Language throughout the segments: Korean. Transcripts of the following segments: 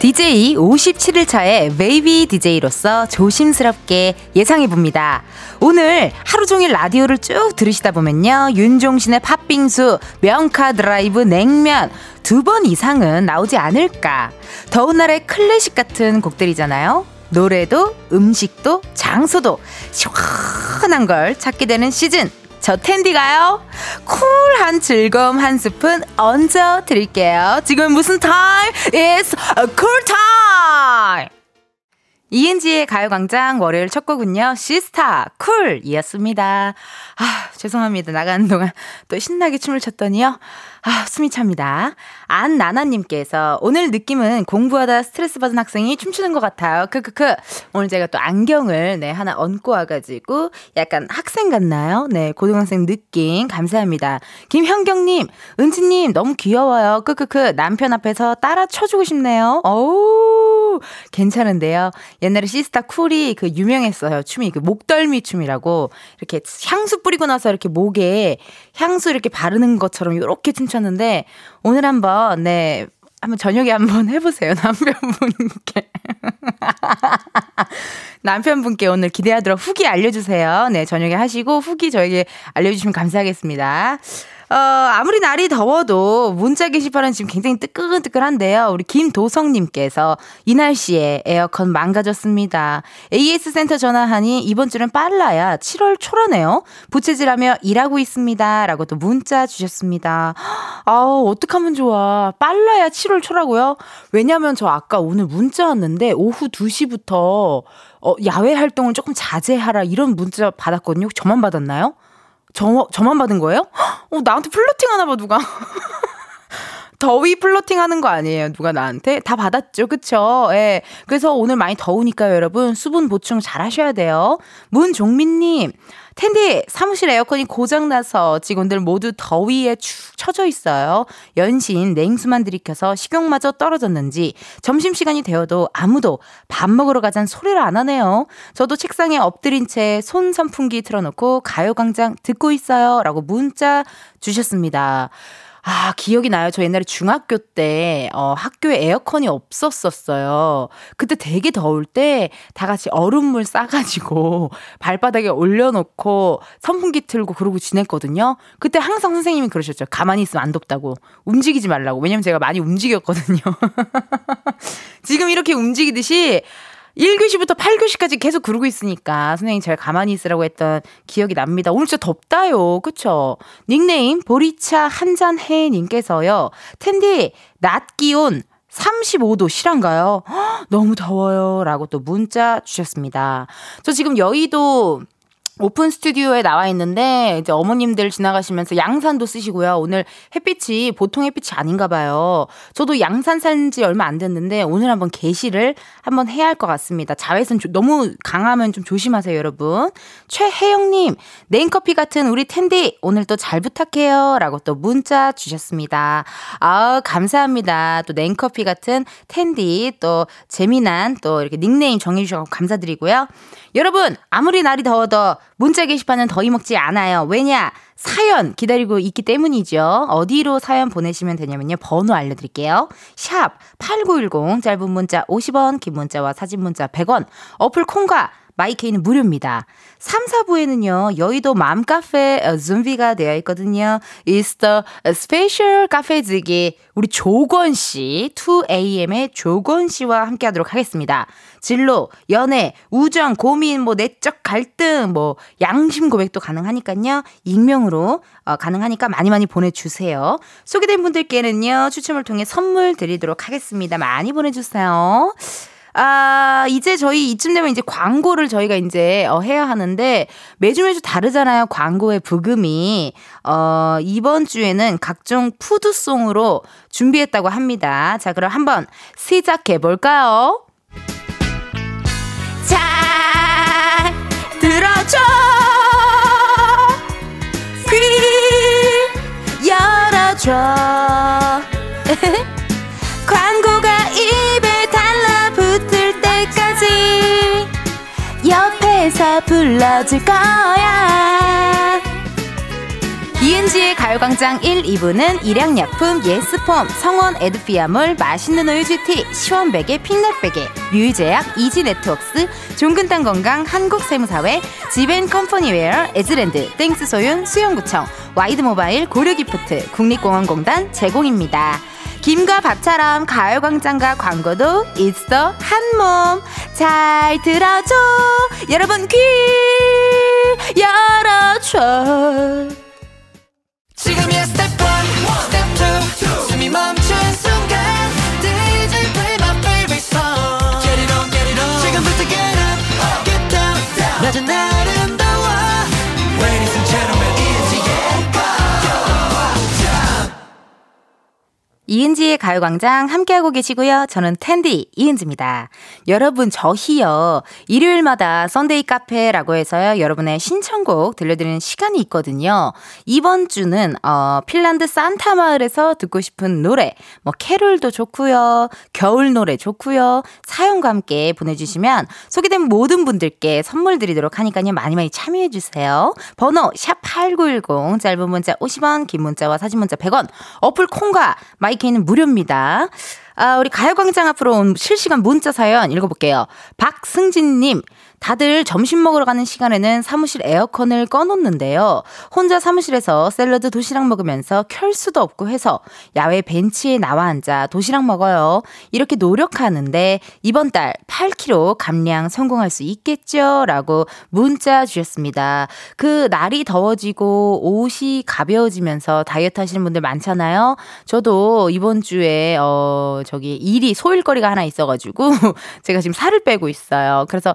DJ 57일차의 베이비 DJ로서 조심스럽게 예상해봅니다. 오늘 하루 종일 라디오를 쭉 들으시다 보면요. 윤종신의 팥빙수, 명카드라이브 냉면 두 번 이상은 나오지 않을까. 더운 날의 클래식 같은 곡들이잖아요. 노래도 음식도 장소도 시원한 걸 찾게 되는 시즌. 저 은디가요. 쿨한 즐거움 한 스푼 얹어 드릴게요. 지금 무슨 타임? It's a cool time! 이은지의 가요광장 월요일 첫 곡은요, 시스타, 쿨이었습니다. 아, 죄송합니다. 나가는 동안 또 신나게 춤을 췄더니요. 아, 숨이 찹니다. 안나나님께서 오늘 느낌은 공부하다 스트레스 받은 학생이 춤추는 것 같아요. 크크크. 오늘 제가 또 안경을 네, 하나 얹고 와가지고 약간 학생 같나요? 네, 고등학생 느낌. 감사합니다. 김현경님, 은지님 너무 귀여워요. 크크크. 남편 앞에서 따라 쳐주고 싶네요. 어우, 괜찮은데요. 옛날에 시스타 쿨이 그 유명했어요. 춤이 그 목덜미 춤이라고 이렇게 향수 뿌리고 나서 이렇게 목에 향수 이렇게 바르는 것처럼 이렇게 춤췄는데 오늘 한번 네 한번 저녁에 한번 해보세요 남편분께. 남편분께 오늘 기대하도록 후기 알려주세요. 네 저녁에 하시고 후기 저에게 알려주시면 감사하겠습니다 어, 아무리 날이 더워도 문자 게시판은 지금 굉장히 뜨끈뜨끈한데요. 우리 김도성님께서 이 날씨에 에어컨 망가졌습니다. AS 센터 전화하니 이번 주는 빨라야 7월 초라네요. 부채질하며 일하고 있습니다. 라고 또 문자 주셨습니다. 아우, 어떡하면 좋아. 빨라야 7월 초라고요? 왜냐면 저 아까 오늘 문자 왔는데 오후 2시부터 어, 야외 활동을 조금 자제하라 이런 문자 받았거든요. 저만 받았나요? 저, 저만 받은 거예요? 어, 나한테 flirting 하나 봐, 누가. 더위 flirting 하는 거 아니에요. 누가 나한테? 다 받았죠. 그쵸? 예. 그래서 오늘 많이 더우니까요, 여러분. 수분 보충 잘 하셔야 돼요. 문종민님. 텐디, 사무실 에어컨이 고장나서 직원들 모두 더위에 축 처져 있어요. 연신 냉수만 들이켜서 식욕마저 떨어졌는지 점심시간이 되어도 아무도 밥 먹으러 가잔 소리를 안 하네요. 저도 책상에 엎드린 채 손 선풍기 틀어놓고 가요광장 듣고 있어요. 라고 문자 주셨습니다. 아, 기억이 나요. 저 옛날에 중학교 때, 어, 학교에 에어컨이 없었었어요. 그때 되게 더울 때, 다 같이 얼음물 싸가지고, 발바닥에 올려놓고, 선풍기 틀고 그러고 지냈거든요. 그때 항상 선생님이 그러셨죠. 가만히 있으면 안 덥다고. 움직이지 말라고. 왜냐면 제가 많이 움직였거든요. 지금 이렇게 움직이듯이, 1교시부터 8교시까지 계속 그러고 있으니까 선생님 잘 가만히 있으라고 했던 기억이 납니다. 오늘 진짜 덥다요. 그쵸? 닉네임 보리차 한잔해 님께서요. 텐디 낮 기온 35도 실한가요? 너무 더워요. 라고 또 문자 주셨습니다. 저 지금 여의도 오픈 스튜디오에 나와 있는데 이제 어머님들 지나가시면서 양산도 쓰시고요. 오늘 햇빛이 보통 햇빛이 아닌가 봐요. 저도 양산 산 지 얼마 안 됐는데 오늘 한번 게시를 한번 해야 할 것 같습니다. 자외선 너무 강하면 좀 조심하세요, 여러분. 최혜영 님, 냉커피 같은 우리 텐디 오늘 또 잘 부탁해요. 라고 또 문자 주셨습니다. 아 감사합니다. 또 냉커피 같은 텐디 또 재미난 또 이렇게 닉네임 정해 주셔서 감사드리고요. 여러분, 아무리 날이 더워도 문자 게시판은 더위 먹지 않아요. 왜냐? 사연 기다리고 있기 때문이죠. 어디로 사연 보내시면 되냐면요. 번호 알려드릴게요. 샵 8910 짧은 문자 50원 긴 문자와 사진 문자 100원 어플 콩과 마이케이는 무료입니다. 3, 4부에는요, 여의도 맘카페 준비가 되어 있거든요. It's the special 카페 즈기 우리 조건 씨, 2AM의 조건 씨와 함께 하도록 하겠습니다. 진로, 연애, 우정, 고민, 뭐 내적 갈등, 뭐 양심 고백도 가능하니까요. 익명으로 어, 가능하니까 많이 많이 보내주세요. 소개된 분들께는요, 추첨을 통해 선물 드리도록 하겠습니다. 많이 보내주세요. 아, 이제 저희 이쯤 되면 이제 광고를 저희가 이제 어, 해야 하는데 매주 매주 다르잖아요. 광고의 부금이. 어, 이번 주에는 각종 푸드송으로 준비했다고 합니다. 자, 그럼 한번 시작해 볼까요? 들어줘. 귀 열어줘. 광고가 입에 달라붙을 때까지 옆에서 불러줄 거야. 이은지의 가요광장 1, 2부는 일양약품, 예스폼, 성원 에드피아몰, 맛있는 우유 GT, 시원베개, 핑넛베개, 류제약, 이지네트웍스, 종근당 건강, 한국세무사회, 지벤컴퍼니웨어, 에즈랜드, 땡스 소윤, 수영구청, 와이드모바일, 고려기프트, 국립공원공단 제공입니다. 김과 밥처럼 가요광장과 광고도 있어 한몸. 잘 들어줘. 여러분 귀 열어줘 지금이야 스텝 1, 스텝 2 숨이 멈춘 순간 이은지의 가요광장 함께하고 계시고요. 저는 텐디 이은지입니다. 여러분 저희요. 일요일마다 Sunday 카페라고 해서요. 여러분의 신청곡 들려드리는 시간이 있거든요. 이번 주는 어, 핀란드 산타 마을에서 듣고 싶은 노래 뭐 캐롤도 좋고요. 겨울 노래 좋고요. 사연과 함께 보내주시면 소개된 모든 분들께 선물 드리도록 하니까요. 많이 많이 참여해 주세요. 번호 샵 8910 짧은 문자 50원 긴 문자와 사진 문자 100원 어플 콩과 마이 마이케이는 무료입니다. 아, 우리 가요광장 앞으로 온 실시간 문자 사연 읽어볼게요. 박승진님, 다들 점심 먹으러 가는 시간에는 사무실 에어컨을 꺼놓는데요. 혼자 사무실에서 샐러드 도시락 먹으면서 켤 수도 없고 해서 야외 벤치에 나와 앉아 도시락 먹어요. 이렇게 노력하는데 이번 달 8kg 감량 성공할 수 있겠죠? 라고 문자 주셨습니다. 그 날이 더워지고 옷이 가벼워지면서 다이어트 하시는 분들 많잖아요. 저도 이번 주에 어 저기 일이 소일거리가 하나 있어가지고 제가 지금 살을 빼고 있어요. 그래서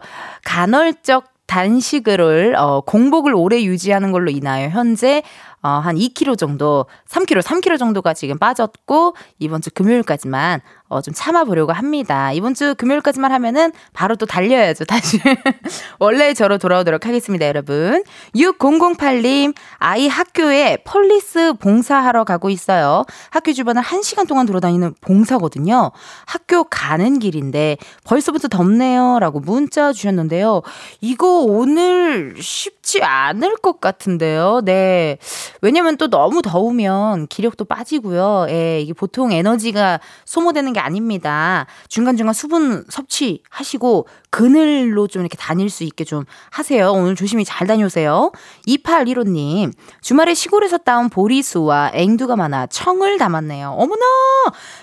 간헐적 단식을 어, 공복을 오래 유지하는 걸로 인하여 현재 어, 한 2kg 정도, 3kg, 3kg 정도가 지금 빠졌고 이번 주 금요일까지만 어, 좀 참아보려고 합니다. 이번 주 금요일까지만 하면은 바로 또 달려야죠, 다시. 원래 저로 돌아오도록 하겠습니다, 여러분. 6008님, 아이 학교에 police 봉사하러 가고 있어요. 학교 주변을 1시간 동안 돌아다니는 봉사거든요. 학교 가는 길인데 벌써부터 덥네요. 라고 문자 주셨는데요. 이거 오늘 쉽지 않을 것 같은데요. 네. 왜냐면 또 너무 더우면 기력도 빠지고요. 예, 이게 보통 에너지가 소모되는 게 아닙니다. 중간중간 수분 섭취하시고 그늘로 좀 이렇게 다닐 수 있게 좀 하세요. 오늘 조심히 잘 다녀오세요. 2815님, 주말에 시골에서 따온 보리수와 앵두가 많아 청을 담았네요. 어머나!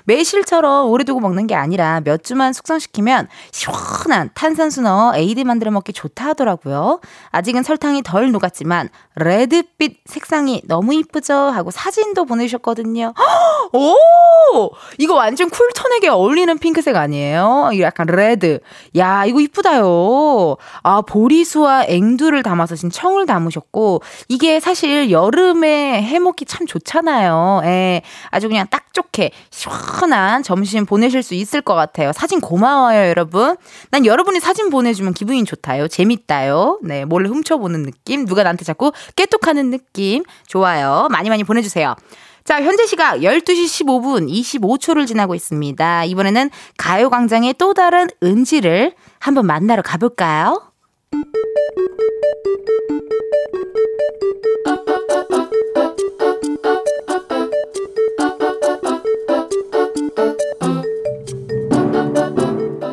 매실처럼 오래 두고 먹는 게 아니라 몇 주만 숙성시키면 시원한 탄산수 넣어 에이드 만들어 먹기 좋다 하더라고요. 아직은 설탕이 덜 녹았지만 red빛 색상이 너무 이쁘죠? 하고 사진도 보내주셨거든요. 오! 이거 완전 cool tone에게 어울리는 핑크색 아니에요? 약간 red. 야, 이거 이쁘다요. 아, 보리수와 앵두를 담아서 지금 청을 담으셨고, 이게 사실 여름에 해먹기 참 좋잖아요. 예. 아주 그냥 딱 좋게 시원한 점심 보내실 수 있을 것 같아요. 사진 고마워요, 여러분. 난 여러분이 사진 보내주면 기분이 좋다요. 재밌다요. 네, 몰래 훔쳐보는 느낌. 누가 나한테 자꾸 깨똑하는 느낌. 좋아요. 많이 많이 보내주세요. 자, 현재 시각 12시 15분 25초를 지나고 있습니다. 이번에는 가요광장의 또 다른 은지를 한번 만나러 가볼까요?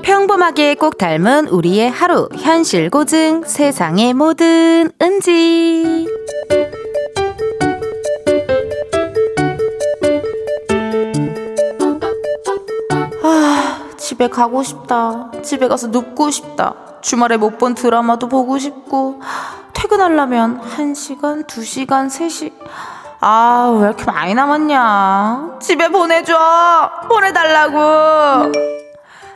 평범하게 꼭 닮은 우리의 하루 현실 고증 세상의 모든 은지 집에 가고 싶다. 집에 가서 눕고 싶다. 주말에 못 본 드라마도 보고 싶고, 퇴근하려면 1시간, 2시간, 3시. 아, 왜 이렇게 많이 남았냐? 집에 보내줘! 보내달라고!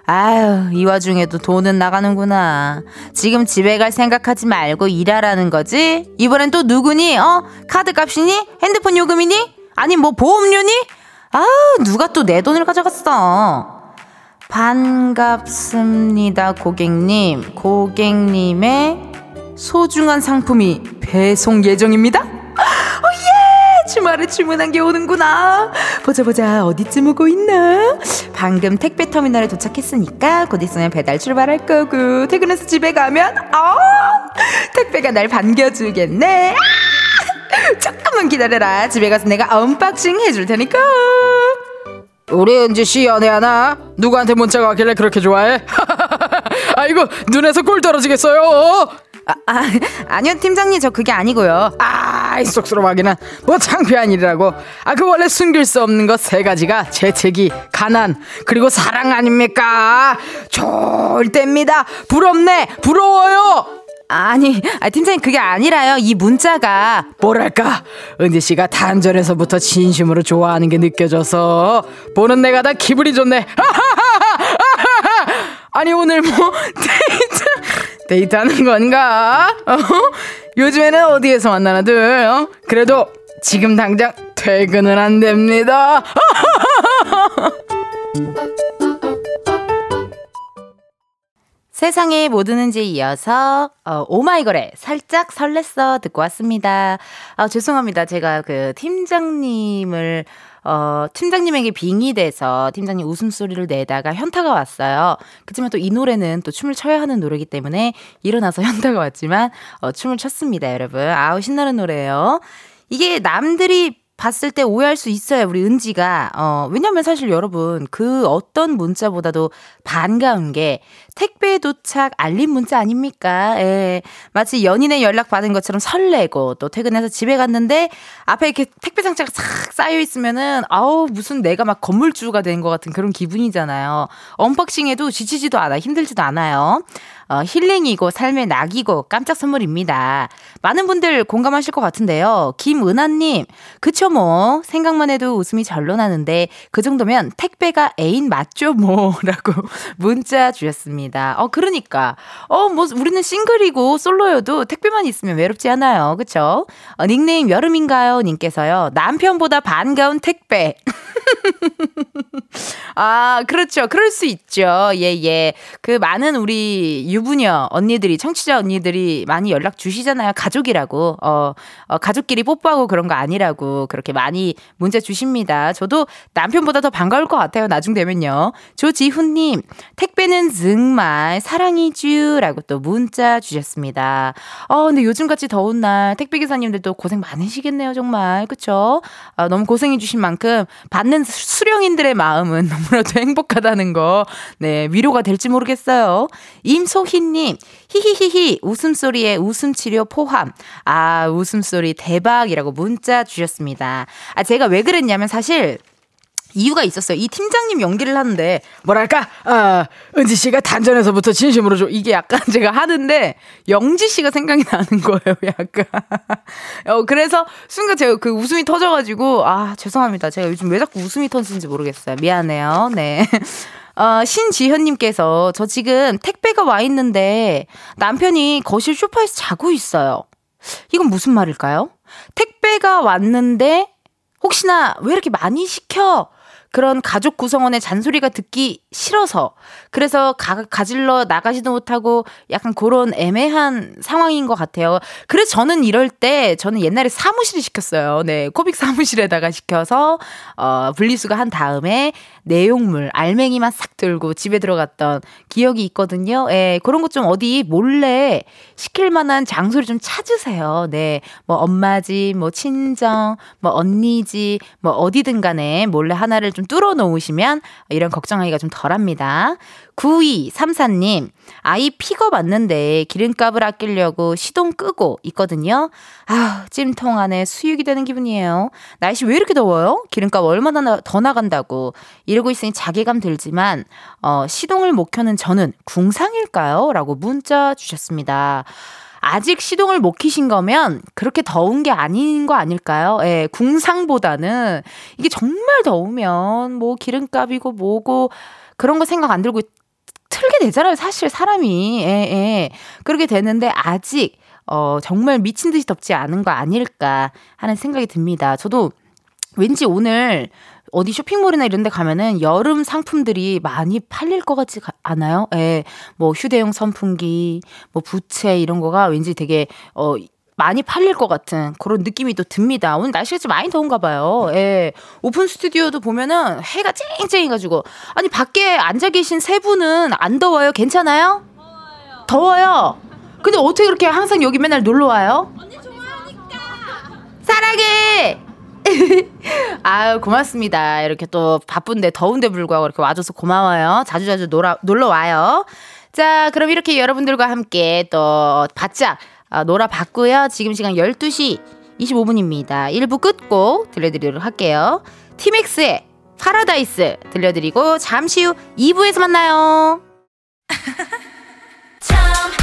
아유, 이 와중에도 돈은 나가는구나. 지금 집에 갈 생각하지 말고 일하라는 거지? 이번엔 또 누구니? 어? 카드 값이니? 핸드폰 요금이니? 아니, 뭐 보험료니? 아, 누가 또 내 돈을 가져갔어? 반갑습니다, 고객님. 고객님의 소중한 상품이 배송 예정입니다. 어, 예! 주말에 주문한 게 오는구나. 보자 보자 어디쯤 오고 있나? 방금 택배 터미널에 도착했으니까 곧 있으면 배달 출발할 거고 퇴근해서 집에 가면 아 택배가 날 반겨주겠네. 아, 조금만 기다려라. 집에 가서 내가 unboxing 해줄 테니까. 우리 은지 씨 연애하나? 누구한테 문자가 왔길래 그렇게 좋아해? 아이고 눈에서 꿀 떨어지겠어요. 아, 아, 아니요 팀장님 저 그게 아니고요. 아, 쑥스러워하기는 뭐 창피한 일이라고. 아, 그 원래 숨길 수 없는 것 세 가지가 재채기, 가난, 그리고 사랑 아닙니까? 좋을 때입니다. 부럽네, 부러워요. 아니, 아, 팀장님 그게 아니라요. 이 문자가 뭐랄까 은지 씨가 단전에서부터 진심으로 좋아하는 게 느껴져서 보는 내가 다 기분이 좋네. 아니 오늘 뭐 데이트 데이트하는 건가? 어? 요즘에는 어디에서 만나나들? 어? 그래도 지금 당장 퇴근은 안 됩니다. 세상에 뭐 드는지 이어서 어, 오마이걸의 살짝 설렜어 듣고 왔습니다. 아, 죄송합니다. 제가 그 팀장님을 어, 팀장님에게 빙의 돼서 팀장님 웃음소리를 내다가 현타가 왔어요. 그렇지만 또 이 노래는 또 춤을 춰야 하는 노래이기 때문에 일어나서 현타가 왔지만 어, 춤을 췄습니다, 여러분. 아우 신나는 노래예요. 이게 남들이 봤을 때 오해할 수 있어요, 우리 은지가. 어, 왜냐면 사실 여러분, 그 어떤 문자보다도 반가운 게 택배 도착 알림 문자 아닙니까? 예. 마치 연인의 연락 받은 것처럼 설레고 또 퇴근해서 집에 갔는데 앞에 이렇게 택배 상자가 싹 쌓여 있으면은 아우 무슨 내가 막 건물주가 된 것 같은 그런 기분이잖아요. unboxing 해도 지치지도 않아 힘들지도 않아요. 어, 힐링이고 삶의 낙이고 깜짝 선물입니다. 많은 분들 공감하실 것 같은데요. 김은하님, 그쵸 뭐 생각만 해도 웃음이 절로 나는데 그 정도면 택배가 애인 맞죠 뭐 라고 문자 주셨습니다. 어 그러니까 어 뭐 우리는 싱글이고 솔로여도 택배만 있으면 외롭지 않아요. 그쵸? 어, 닉네임 여름인가요? 님께서요. 남편보다 반가운 택배. 아, 그렇죠. 그럴 수 있죠. 예, 예. 그 많은 우리 유 부녀 언니들이, 청취자 언니들이 많이 연락 주시잖아요. 가족이라고. 어, 어, 가족끼리 뽀뽀하고 그런 거 아니라고 그렇게 많이 문자 주십니다. 저도 남편보다 더 반가울 것 같아요. 나중 되면요. 조지훈님, 택 배는 정말 사랑이쥬. 라고 또 문자 주셨습니다. 어, 근데 요즘같이 더운 날 택배기사님들도 고생 많으시겠네요. 정말. 그쵸? 아, 너무 고생해주신 만큼 받는 수령인들의 마음은 너무나도 행복하다는 거, 네, 위로가 될지 모르겠어요. 임소희님, 히히히히, 웃음소리에 웃음치료 포함. 아, 웃음소리 대박이라고 문자 주셨습니다. 아, 제가 왜 그랬냐면 사실, 이유가 있었어요. 이 팀장님 연기를 하는데 뭐랄까 아 은지 씨가 단전에서부터 진심으로 줘 이게 약간 제가 하는데 영지 씨가 생각이 나는 거예요. 약간 어 그래서 순간 제가 그 웃음이 터져가지고 아 죄송합니다. 제가 요즘 왜 자꾸 웃음이 터지는지 모르겠어요. 미안해요. 네. 어, 신지현님께서 저 지금 택배가 와 있는데 남편이 거실 소파에서 자고 있어요. 이건 무슨 말일까요? 택배가 왔는데 혹시나 왜 이렇게 많이 시켜? 그런 가족 구성원의 잔소리가 듣기 싫어서 그래서 가, 가질러 나가지도 못하고 약간 그런 애매한 상황인 것 같아요. 그래서 저는 이럴 때 저는 옛날에 사무실에 시켰어요. 네, 코빅 사무실에다가 시켜서 어, 분리수거 한 다음에 내용물 알맹이만 싹 들고 집에 들어갔던 기억이 있거든요. 예, 그런 것 좀 어디 몰래 시킬 만한 장소를 좀 찾으세요. 네, 뭐 엄마지, 뭐 친정, 뭐 언니지, 뭐 어디든 간에 몰래 하나를 좀 뚫어 놓으시면 이런 걱정하기가 좀 덜합니다. 9234님, 아이 픽업 왔는데 기름값을 아끼려고 시동 끄고 있거든요. 아우, 찜통 안에 수육이 되는 기분이에요. 날씨 왜 이렇게 더워요? 기름값 얼마나 더 나간다고. 이러고 있으니 자괴감 들지만, 어, 시동을 못 켜는 저는 궁상일까요? 라고 문자 주셨습니다. 아직 시동을 못 키신 거면 그렇게 더운 게 아닌 거 아닐까요? 예, 궁상보다는 이게 정말 더우면 뭐 기름값이고 뭐고 그런 거 생각 안 들고 틀게 되잖아요. 사실 사람이. 예, 예. 그렇게 되는데 아직 어, 정말 미친 듯이 덥지 않은 거 아닐까 하는 생각이 듭니다. 저도 왠지 오늘 어디 쇼핑몰이나 이런 데 가면은 여름 상품들이 많이 팔릴 것 같지 않아요? 예. 뭐 휴대용 선풍기, 뭐 부채 이런 거가 왠지 되게 어 많이 팔릴 것 같은 그런 느낌이 또 듭니다. 오늘 날씨가 좀 많이 더운가 봐요. 예. 오픈 스튜디오도 보면은 해가 쨍쨍해가지고. 아니, 밖에 앉아 계신 세 분은 안 더워요? 괜찮아요? 더워요. 더워요? 근데 어떻게 그렇게 항상 여기 맨날 놀러 와요? 언니 좋아하니까. 사랑해! 아유, 고맙습니다. 이렇게 또 바쁜데 더운데 불구하고 이렇게 와줘서 고마워요. 자주자주 놀아, 놀러 와요. 자, 그럼 이렇게 여러분들과 함께 또 바짝 아, 놀아봤고요. 지금 시간 12시 25분입니다. 1부 끝곡 들려드리도록 할게요. 티맥스의 파라다이스 들려드리고 잠시 후 2부에서 만나요.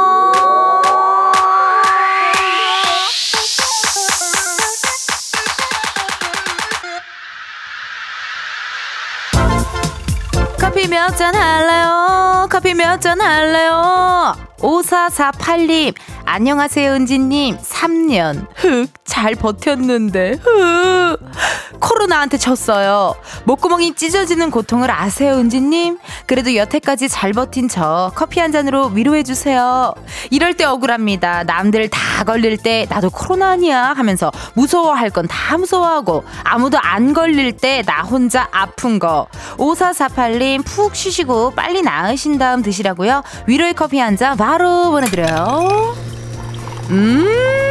몇 잔 할래요? 커피 몇 잔 할래요? 5448님, 안녕하세요, 은지님. 3년. 흑, 잘 버텼는데. 흑. 코로나한테 쳤어요. 목구멍이 찢어지는 고통을 아세요, 은지님? 그래도 여태까지 잘 버틴 저 커피 한 잔으로 위로해주세요. 이럴 때 억울합니다. 남들 다 걸릴 때 나도 코로나 아니야 하면서 무서워할 건 다 무서워하고 아무도 안 걸릴 때 나 혼자 아픈 거. 5448님 푹 쉬시고 빨리 나으신 다음 드시라고요. 위로의 커피 한 잔 바로 보내드려요. 음.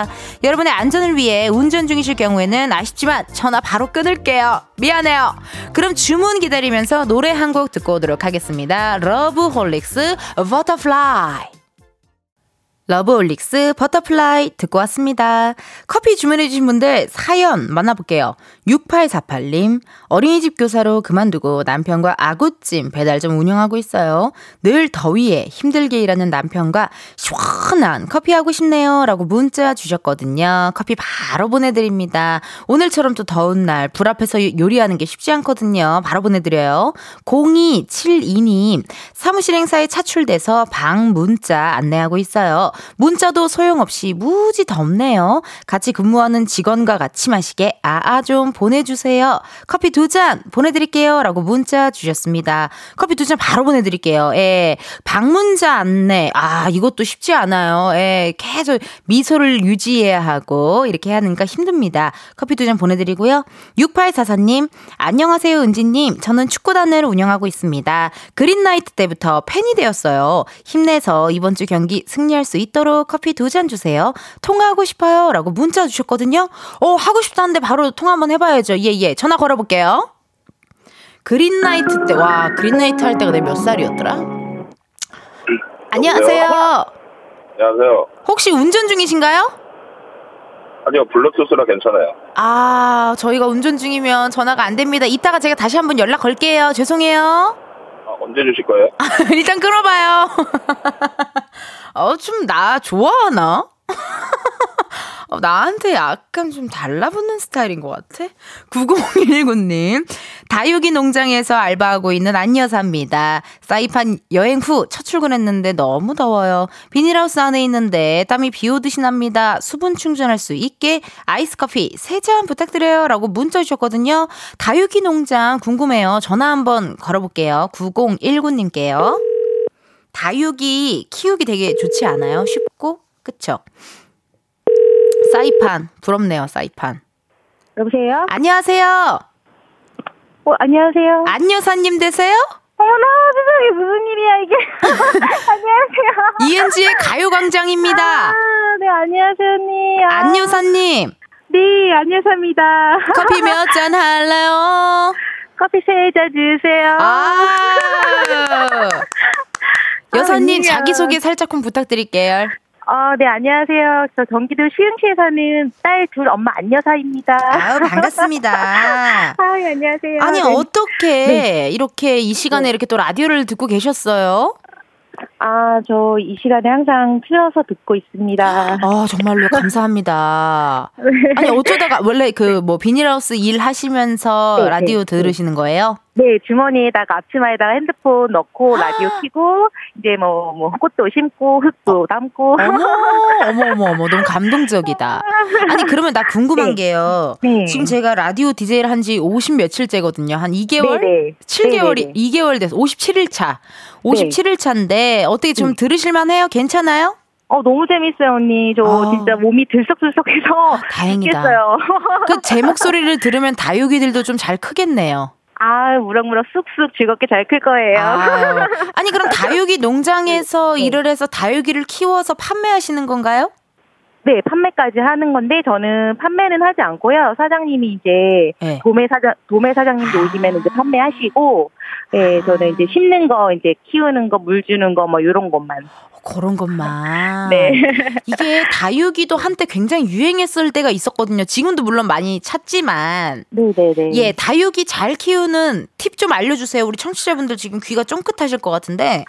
여러분의 안전을 위해 운전 중이실 경우에는 아쉽지만 전화 바로 끊을게요. 미안해요. 그럼 주문 기다리면서 노래 한 곡 듣고 오도록 하겠습니다. 러브홀릭스 Butterfly. 러브홀릭스 Butterfly 듣고 왔습니다. 커피 주문해주신 분들 사연 만나볼게요. 6848님, 어린이집 교사로 그만두고 남편과 아구찜 배달점 운영하고 있어요. 늘 더위에 힘들게 일하는 남편과 시원한 커피 하고 싶네요. 라고 문자 주셨거든요. 커피 바로 보내드립니다. 오늘처럼 또 더운 날 불 앞에서 요리하는 게 쉽지 않거든요. 바로 보내드려요. 0272님, 사무실 행사에 차출돼서 방 문자 안내하고 있어요. 문자도 소용없이 무지 덥네요. 같이 근무하는 직원과 같이 마시게 아아 좀 보내주세요. 커피 두 잔 보내드릴게요. 라고 문자 주셨습니다. 커피 두 잔 바로 보내드릴게요. 예. 방문자 안내. 아, 이것도 쉽지 않아요. 예. 계속 미소를 유지해야 하고 이렇게 하니까 힘듭니다. 커피 두 잔 보내드리고요. 6844님, 안녕하세요, 은지님. 저는 축구단을 운영하고 있습니다. 그린나이트 때부터 팬이 되었어요. 힘내서 이번 주 경기 승리할 수 있도록 커피 두 잔 주세요. 통화하고 싶어요. 라고 문자 주셨거든요. 어, 하고 싶다는데 바로 통화 한번 해봐야죠. 예, 예. 전화 걸어볼게요. 그린나이트 때, 와, 그린나이트 할 때가 내 몇 살이었더라? 안녕하세요. 안녕하세요. 혹시 운전 중이신가요? 아니요, 블루투스라 괜찮아요. 아, 저희가 운전 중이면 전화가 안 됩니다. 이따가 제가 다시 한번 연락 걸게요. 죄송해요. 아, 언제 주실 거예요? 일단 끊어봐요. 어, 좀 나 좋아하나? 어, 나한테 약간 좀 달라붙는 스타일인 것 같아? 9019님. 다육이 농장에서 알바하고 있는 안여사입니다. 사이판 여행 후 첫 출근했는데 너무 더워요. 비닐하우스 안에 있는데 땀이 비 오듯이 납니다. 수분 충전할 수 있게 아이스 커피 3잔 부탁드려요. 라고 문자 주셨거든요. 다육이 농장 궁금해요. 전화 한번 걸어볼게요. 9019님께요. 다육이 키우기 되게 좋지 않아요? 쉽고? 그쵸? 사이판 부럽네요 사이판 여보세요? 안녕하세요 어, 안녕하세요. 안 여사님 되세요? 어머나 세상에 무슨 일이야 이게. 안녕하세요. 이은지의 가요광장입니다. 아, 네 안녕하세요 언니. 아, 안유사님. 네 안녕하십니다. 커피 몇 잔 할래요? 커피 세 잔 주세요. 아. 여사님 웬일이야. 자기소개 살짝 좀 부탁드릴게요. 어, 네 안녕하세요. 저 경기도 시흥시에 사는 딸 둘 엄마 안여사입니다. 아유, 반갑습니다. 아, 예, 안녕하세요. 아니, 네. 어떻게 이렇게 이 시간에 이렇게 또 라디오를 듣고 계셨어요? 아, 저 이 시간에 항상 틀어서 듣고 있습니다. 아, 정말로 감사합니다. 네. 아니, 어쩌다가 원래 그 뭐 비닐하우스 일 하시면서 네, 라디오 네, 들으시는 거예요? 네, 주머니에다가 앞치마에다가 핸드폰 넣고 라디오 켜고 이제 뭐, 뭐 꽃도 심고 흙도 담고. 어머, 어머, 어머, 어머, 너무 감동적이다. 아니, 그러면 나 궁금한 네. 게요. 네. 지금 제가 라디오 DJ를 한 지 50 며칠째거든요. 한 2개월? 네네. 7개월이, 네네네. 2개월 돼서 57일 차. 57일 차인데, 어떻게 좀 네. 들으실만 해요? 괜찮아요? 어, 너무 재밌어요, 언니. 저 아. 진짜 몸이 들썩들썩해서. 다행이다. 그 제 목소리를 들으면 다육이들도 좀 잘 크겠네요. 아, 무럭무럭 쑥쑥 즐겁게 잘 클 거예요. 아유. 아니, 그럼 다육이 농장에서 네. 일을 해서 다육이를 키워서 판매하시는 건가요? 네, 판매까지 하는 건데 저는 판매는 하지 않고요. 사장님이 이제 네. 도매 사장 도매 사장님도 오시면 이제 판매하시고, 예, 저는 이제 심는 거, 이제 키우는 거, 물 주는 거, 뭐 이런 것만. 그런 것만. 네. 이게 다육이도 한때 굉장히 유행했을 때가 있었거든요. 지금도 물론 많이 찾지만. 네, 네, 네. 예, 다육이 잘 키우는 팁 좀 알려주세요. 우리 청취자분들 지금 귀가 쫑긋하실 것 같은데.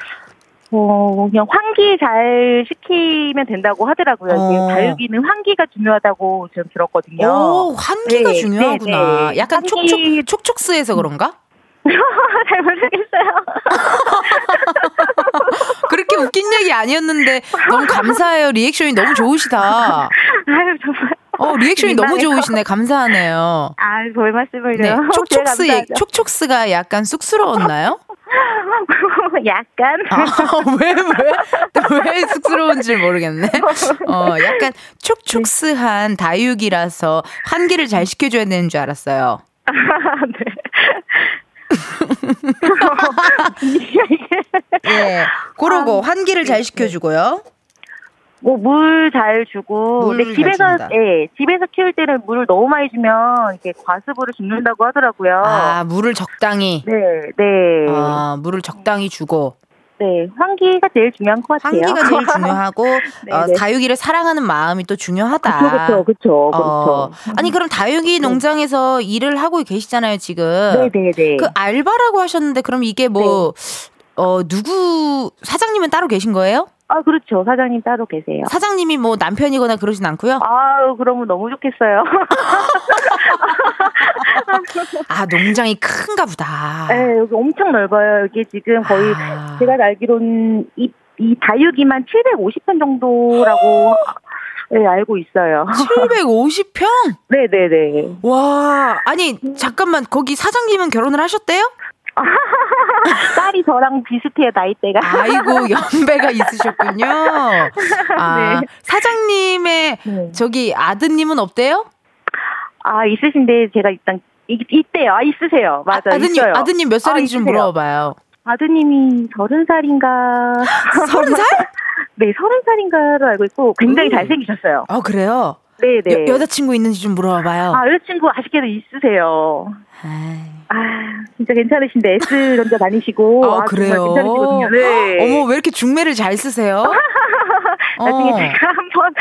어, 그냥 환기 잘 시키면 된다고 하더라고요. 어. 다육이는 환기가 중요하다고 좀 들었거든요. 오, 환기가 네, 중요하구나. 네, 네. 약간 환기- 촉촉, 촉촉스해서 그런가? 잘 모르겠어요. 그렇게 웃긴 얘기 아니었는데 너무 감사해요. 리액션이 너무 좋으시다. 아유, 정말. 어, 리액션이 너무. 좋으시네. 감사하네요. 아, 별 말씀을요. 네, 촉촉스, 제가 얘- 촉촉스가 약간 쑥스러웠나요? 약간. 아, 왜, 왜, 왜 쑥스러운지 모르겠네. 어, 약간 촉촉스한 다육이라서 환기를 잘 시켜줘야 되는 줄 알았어요. 네. 예. 그러고 아, 환기를 잘 시켜주고요. 뭐 물 잘 주고 근데 잘 집에서. 예 집에서 키울 때는 물을 너무 많이 주면 이렇게 과습으로 죽는다고 하더라고요. 아, 물을 적당히. 네, 네, 아, 물을 적당히 주고. 네 환기가 제일 중요한 것 같아요. 환기가 제일 중요하고, 네, 어, 네. 다육이를 사랑하는 마음이 또 중요하다. 그렇죠, 그렇죠, 어, 그렇죠. 아니, 그럼 다육이 농장에서 일을 하고 계시잖아요, 지금. 네, 네, 네. 그 알바라고 하셨는데, 그럼 이게 뭐, 어, 누구, 사장님은 따로 계신 거예요? 아 그렇죠, 사장님 따로 계세요. 사장님이 뭐 남편이거나 그러진 않고요? 아유, 그러면 너무 좋겠어요. 아, 농장이 큰가 보다. 네, 여기 엄청 넓어요. 여기 지금 거의 아. 제가 알기로는 이, 이 다육이만 750편 정도라고 네, 알고 있어요. 750평? 네네네. 와, 아니, 잠깐만, 거기 사장님은 결혼을 하셨대요? 딸이 저랑 비슷해요, 나이대가. 아이고, 연배가 있으셨군요. 아, 네. 사장님의 네. 저기 아드님은 없대요? 아, 있으신데 제가 일단 이, 있대요. 아, 있으세요. 맞아요. 아, 드님 있어요. 아드님 몇 살인지 아, 좀. 물어봐요. 아드님이 서른 살인가. 서른 살? 네, 서른 살인가로 알고 있고 굉장히 음. 잘생기셨어요. 아, 그래요? 네네. 여, 여자친구 있는지 좀 물어봐요. 아, 여자친구 아쉽게도 있으세요. 아이. 아, 진짜 괜찮으신데 S 전자 다니시고. 아, 아, 그래요? 괜찮으시거든요. 네. 어머, 왜 이렇게 중매를 잘 쓰세요? 나중에 어. 제가 한번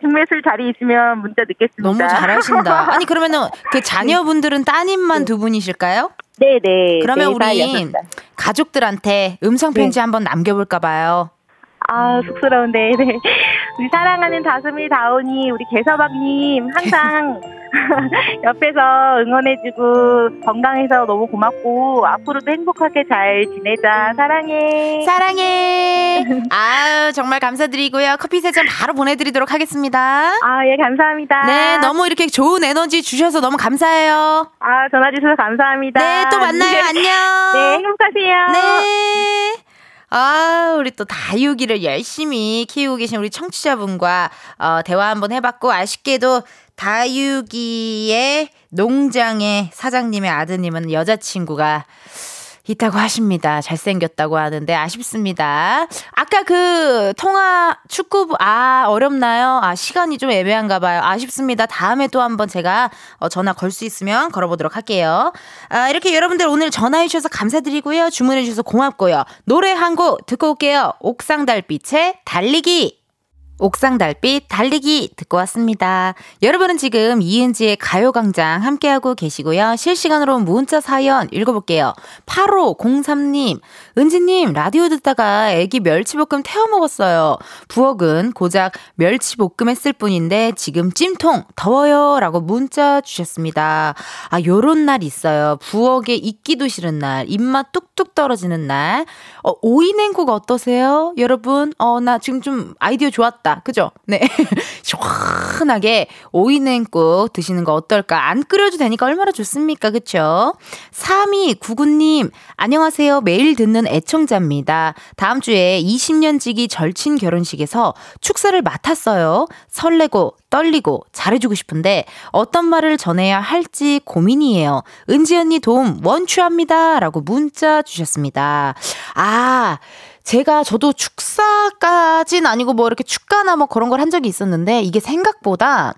중매술 자리 있으면 문자 넣겠습니다. 너무 잘하신다. 아니, 그러면은 그 자녀분들은 따님만 두 분이실까요? 네네. 그러면 네, 다 우리. 가족들한테 음성 편지 네. 한번 남겨볼까 봐요. 아, 쑥스러운데. 네. 우리 사랑하는 다솜이 다온이 우리 개서방님 항상 옆에서 응원해주고 건강해서 너무 고맙고 앞으로도 행복하게 잘 지내자. 사랑해. 사랑해. 아유, 정말 감사드리고요. 커피 세잔 바로 보내드리도록 하겠습니다. 아, 예, 감사합니다. 네, 너무 이렇게 좋은 에너지 주셔서 너무 감사해요. 아, 전화 주셔서 감사합니다. 네, 또 만나요. 네. 안녕. 네, 행복하세요. 네. 아, 우리 또 다육이를 열심히 키우고 계신 우리 청취자분과 어, 대화 한번 해봤고, 아쉽게도 다육이의 농장의 사장님의 아드님은 여자친구가 있다고 하십니다. 잘생겼다고 하는데 아쉽습니다. 아까 그 통화 축구부 아 어렵나요? 아 시간이 좀 애매한가 봐요. 아쉽습니다. 다음에 또 한번 제가 어, 전화 걸 수 있으면 걸어보도록 할게요. 아 이렇게 여러분들 오늘 전화해 주셔서 감사드리고요. 주문해 주셔서 고맙고요. 노래 한 곡 듣고 올게요. 옥상 달빛의 달리기. 옥상 달빛 달리기 듣고 왔습니다. 여러분은 지금 이은지의 가요광장 함께하고 계시고요. 실시간으로 문자 사연 읽어볼게요. 8503님, 은지님, 라디오 듣다가 애기 멸치볶음 태워 먹었어요. 부엌은 고작 멸치볶음 했을 뿐인데 지금 찜통 더워요. 라고 문자 주셨습니다. 아, 요런 날 있어요. 부엌에 있기도 싫은 날, 입맛 뚝뚝 떨어지는 날. 어, 오이 냉국 어떠세요? 여러분, 어, 나 지금 좀 아이디어 좋았다. 좋다. 그죠? 네. 시원하게 오이냉국 드시는 거 어떨까? 안 끓여도 되니까 얼마나 좋습니까? 그쵸? 3299님, 안녕하세요. 매일 듣는 애청자입니다. 다음 주에 20년 지기 절친 결혼식에서 축사를 맡았어요. 설레고, 떨리고 잘해주고 싶은데 어떤 말을 전해야 할지 고민이에요. 은지 언니 도움 원추합니다. 라고 문자 주셨습니다. 아, 제가 저도 축사까진 아니고 뭐 이렇게 축가나 뭐 그런 걸 한 적이 있었는데 이게 생각보다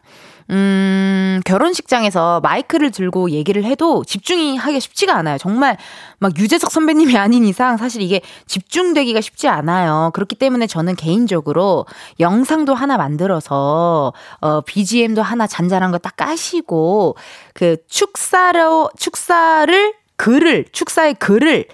음, 결혼식장에서 마이크를 들고 얘기를 해도 집중이 하기가 쉽지가 않아요. 정말 막 유재석 선배님이 아닌 이상 사실 이게 집중되기가 쉽지 않아요. 그렇기 때문에 저는 개인적으로 영상도 하나 만들어서 어 BGM도 하나 잔잔한 거 딱 까시고 그 축사로 축사를 글을 축사의 글을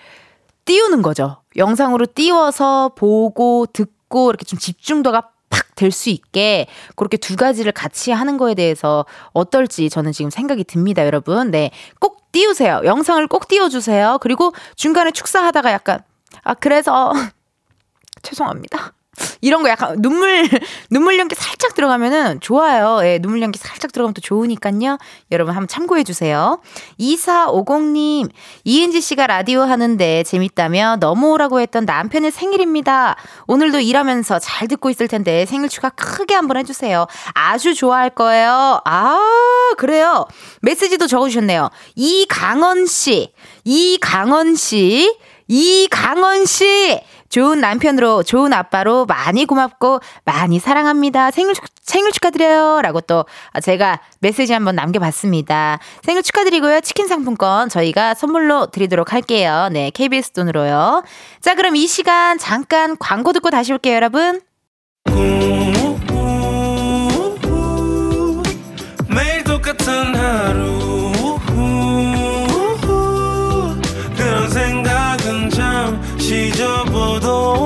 띄우는 거죠. 영상으로 띄워서 보고 듣고 이렇게 좀 집중도가 팍 될 수 있게 그렇게 두 가지를 같이 하는 거에 대해서 어떨지 저는 지금 생각이 듭니다, 여러분. 네. 꼭 띄우세요. 영상을 꼭 띄워주세요. 그리고 중간에 축사하다가 약간, 아, 그래서, 죄송합니다. 이런 거 약간 눈물 눈물 연기 살짝 들어가면은 좋아요. 예, 눈물 연기 살짝 들어가면 또 좋으니까요. 여러분 한번 참고해 주세요. 2450님, 이은지 씨가 라디오 하는데 재밌다며 넘어오라고 했던 남편의 생일입니다. 오늘도 일하면서 잘 듣고 있을 텐데 생일 축하 크게 한번 해주세요. 아주 좋아할 거예요. 아, 그래요. 메시지도 적어주셨네요. 이강원 씨, 이강원 씨, 이강원 씨! 좋은 남편으로, 좋은 아빠로 많이 고맙고 많이 사랑합니다. 생일, 생일 축하드려요. 라고 또 제가 메시지 한번 남겨봤습니다. 생일 축하드리고요. 치킨 상품권 저희가 선물로 드리도록 할게요. 네, KBS 돈으로요. 자, 그럼 이 시간 잠깐 광고 듣고 다시 올게요, 여러분. 매일 똑같은 하루 지저보도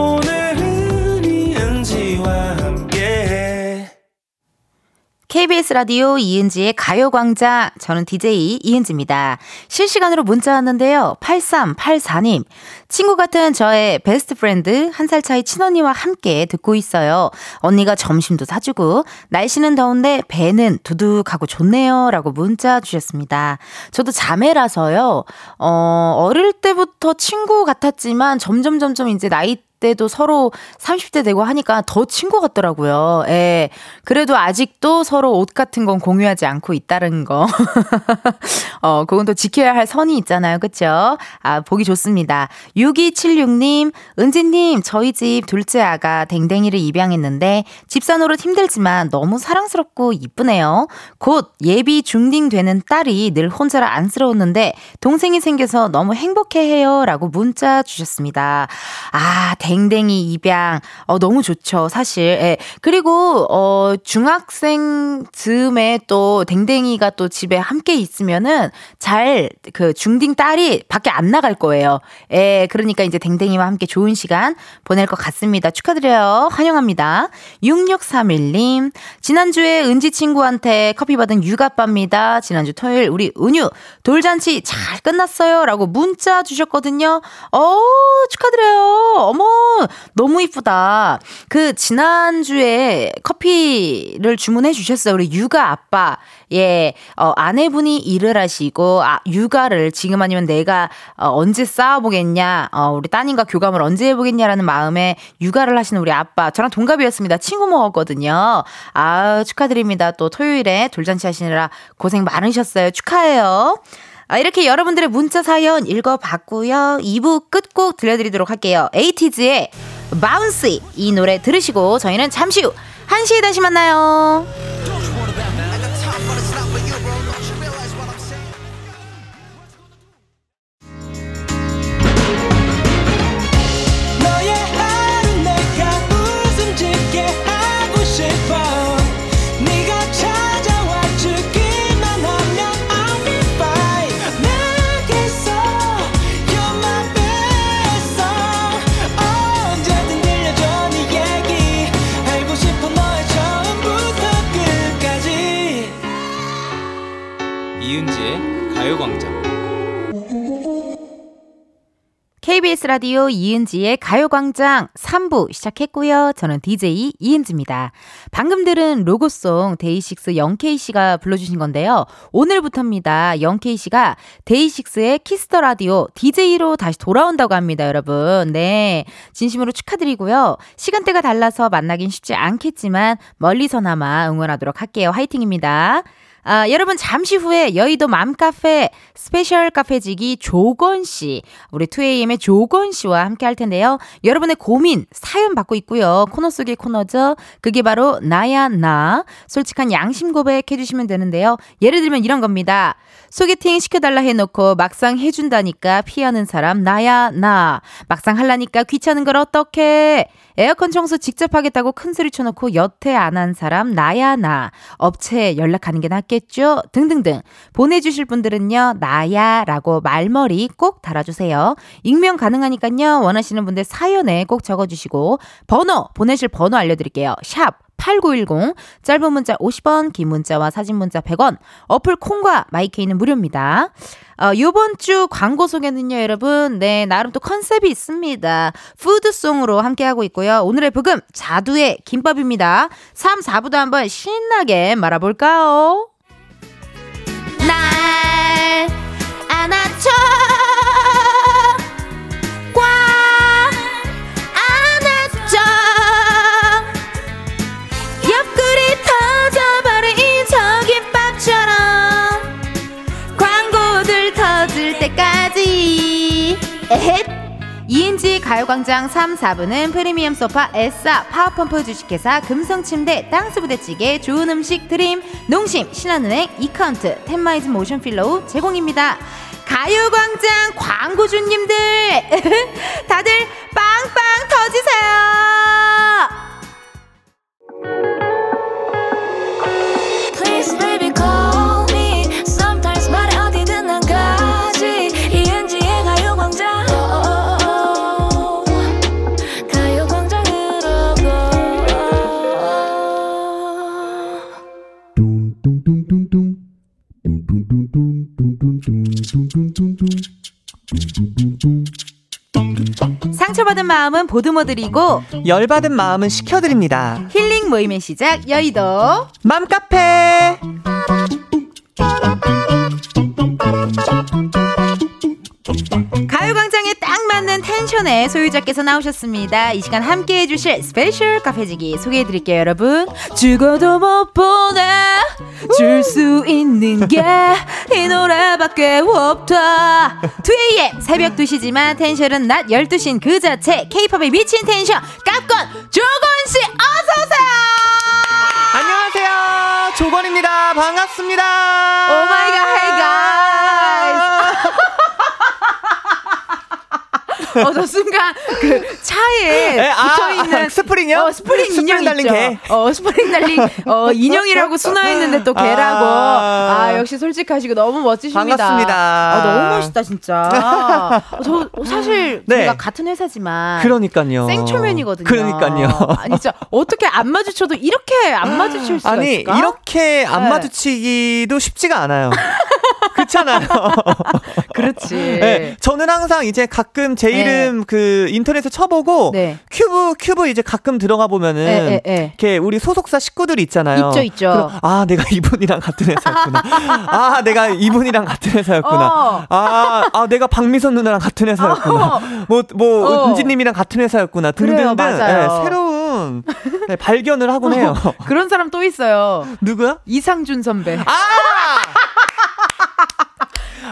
KBS 라디오 이은지의 가요광장. 저는 DJ 이은지입니다. 실시간으로 문자 왔는데요. 8384님. 친구 같은 저의 best friend, 한 살 차이 친언니와 함께 듣고 있어요. 언니가 점심도 사주고, 날씨는 더운데 배는 두둑하고 좋네요. 라고 문자 주셨습니다. 저도 자매라서요. 어, 어릴 때부터 친구 같았지만 점점 점점 이제 나이 때도 서로 30대 되고 하니까 더 친구 같더라고요. 예. 그래도 아직도 서로 옷 같은 건 공유하지 않고 있다는 거. 어, 그건 또 지켜야 할 선이 있잖아요. 그쵸? 아, 보기 좋습니다. 6276님, 은지님, 저희 집 둘째 아가 댕댕이를 입양했는데 집사 노릇 힘들지만 너무 사랑스럽고 이쁘네요. 곧 예비 중딩 되는 딸이 늘 혼자라 안쓰러웠는데 동생이 생겨서 너무 행복해 해요. 라고 문자 주셨습니다. 아, 댕 댕이 입양. 어, 너무 좋죠. 사실. 예. 그리고, 어, 중학생 즈음에 또 댕댕이가 또 집에 함께 있으면은 잘 그 중딩 딸이 밖에 안 나갈 거예요. 예. 그러니까 이제 댕댕이와 함께 좋은 시간 보낼 것 같습니다. 축하드려요. 환영합니다. 6631님. 지난주에 은지 친구한테 커피 받은 육아빠입니다. 지난주 토요일 우리 은유 돌잔치 잘 끝났어요. 라고 문자 주셨거든요. 어, 축하드려요. 어머, 너무 이쁘다. 그 지난주에 커피를 주문해 주셨어요. 우리 육아 아빠. 예, 어, 아내분이 일을 하시고, 아, 육아를 지금 아니면 내가 어, 언제 쌓아보겠냐, 어, 우리 따님과 교감을 언제 해보겠냐라는 마음에 육아를 하시는 우리 아빠. 저랑 동갑이었습니다. 친구 먹었거든요. 아 축하드립니다. 또 토요일에 돌잔치 하시느라 고생 많으셨어요. 축하해요. 아, 이렇게 여러분들의 문자 사연 읽어봤고요. 2부 끝곡 들려드리도록 할게요. 에이티즈의 바운시 이 노래 들으시고 저희는 잠시 후 1시에 다시 만나요. KBS 라디오 이은지의 가요광장 3부 시작했고요. 저는 DJ 이은지입니다. 방금 들은 로고송 데이식스 영케이씨가 불러주신 건데요. 오늘부터입니다. 영케이씨가 데이식스의 키스 더 라디오 DJ로 다시 돌아온다고 합니다, 여러분. 네. 진심으로 축하드리고요. 시간대가 달라서 만나긴 쉽지 않겠지만 멀리서나마 응원하도록 할게요. 화이팅입니다. 아, 여러분 잠시 후에 여의도 맘카페 스페셜 카페지기 조권 씨, 우리 2AM의 조건 씨와 함께 할 텐데요. 여러분의 고민, 사연 받고 있고요. 코너 속의 코너죠. 그게 바로 나야 나. 솔직한 양심 고백 해주시면 되는데요. 예를 들면 이런 겁니다. 소개팅 시켜달라 해놓고 막상 해준다니까 피하는 사람 나야 나. 막상 할라니까 귀찮은 걸 어떡해. 에어컨 청소 직접 하겠다고 큰 소리 쳐놓고 여태 안 한 사람 나야 나. 업체 연락하는 게 낫겠죠? 등등등. 보내주실 분들은요. 나야 라고 말머리 꼭 달아주세요. 익명 가능하니까요. 원하시는 분들 사연에 꼭 적어주시고 번호 보내실 번호 알려드릴게요. 샵 8910 짧은 문자 50원 긴 문자와 사진 문자 100원 어플 콩과 마이케이는 무료입니다. 어, 요번 주 광고 소개는요 여러분 네 나름 또 컨셉이 있습니다. 푸드송으로 함께하고 있고요. 오늘의 부금 자두의 김밥입니다. 3, 4부도 한번 신나게 말아볼까요? 날 안아줘 에헷! 이은지 가요광장 3, 4부는 프리미엄 소파 에싸 파워펌프 주식회사 금성침대 땅스부대찌개 좋은 음식 드림 농심 신한은행 이카운트 텐마인즈 모션 필로우 제공입니다. 가요광장 광고주님들 다들 빵빵 터지세요. 마음은 보듬어드리고 열받은 마음은 식혀드립니다. 힐링 모임의 시작 여의도 맘카페 텐션의 소유자께서 나오셨습니다. 이 시간 함께 해주실 스페셜 카페지기 소개해드릴게요, 여러분. 죽어도 못 보내 줄 수 있는 게 이 노래밖에 없다. 2AM 새벽 2시지만 텐션은 낮 12시인 그 자체 케이팝에 미친 텐션 깝권 조권씨 어서오세요. 안녕하세요. 조권입니다. 반갑습니다. Oh my god, hey guys. 어, 저 순간 그 차에 에, 아, 붙어 있는 스프링요? 어, 스프링 인형 스프링 달린 있죠. 개. 어, 스프링 달린 어, 인형이라고 순화했는데 또 개라고. 아, 아 역시 솔직하시고 너무 멋지십니다. 반갑습니다. 아, 너무 멋있다 진짜. 어, 저 사실 네. 제가 같은 회사지만 그러니까요. 생초면이거든요. 그러니까요. 아니 진짜 어떻게 안 마주쳐도 이렇게 안 마주칠 수가 아니, 있을까? 이렇게 안 네. 마주치기도 쉽지가 않아요. 그렇잖아요. 그렇지. 네, 저는 항상 이제 가끔 제 네. 이름 그 인터넷에 쳐보고 네. 큐브 큐브 이제 가끔 들어가 보면은 네, 네, 이렇게 우리 소속사 식구들이 있잖아요. 있죠, 있죠. 아 내가 이분이랑 같은 회사였구나. 아 내가 이분이랑 같은 회사였구나. 어. 아, 아 내가 박미선 누나랑 같은 회사였구나. 뭐뭐 어. 뭐, 어. 은지님이랑 같은 회사였구나. 등등등. 네, 새로운 네, 발견을 하곤 해요. 그런 사람 또 있어요. 누구야? 이상준 선배. 아!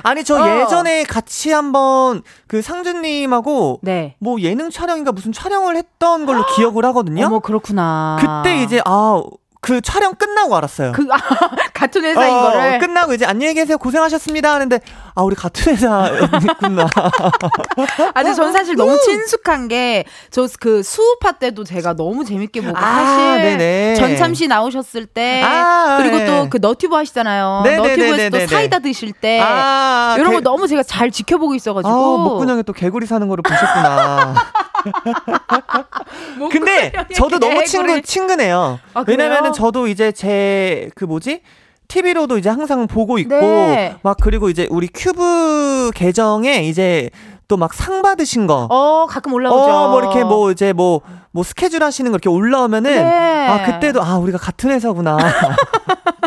아니 저 어. 예전에 같이 한번 그 상준님하고 네. 뭐 예능 촬영인가 무슨 촬영을 했던 걸로 기억을 하거든요. 어머 그렇구나. 그때 이제 아 그 촬영 끝나고 알았어요. 그, 아, 같은 회사인 어, 거를. 끝나고 이제 안녕히 계세요. 고생하셨습니다. 하는데, 아, 우리 같은 회사였구나. 아, 근데 전 사실 너무 친숙한 게, 저 그 수우파 때도 제가 너무 재밌게 보고, 아, 사실. 네네. 전참시 나오셨을 때, 아, 그리고 네. 또그 너튜브 하시잖아요. 너튜브에서 또 사이다 드실 때, 아, 이런 개... 거 너무 제가 잘 지켜보고 있어가지고. 아, 목구멍에 또 개구리 사는 거를 보셨구나. 근데 저도 너무 친구, 친근해요. 아, 왜냐면은 저도 이제 제 그 뭐지? TV로도 이제 항상 보고 있고 네. 막 그리고 이제 우리 큐브 계정에 이제 또 막 상 받으신 거. 어, 가끔 올라오죠. 어, 뭐 이렇게 뭐 이제 뭐, 뭐 스케줄 하시는 거 이렇게 올라오면은, 네. 아, 그때도, 아, 우리가 같은 회사구나.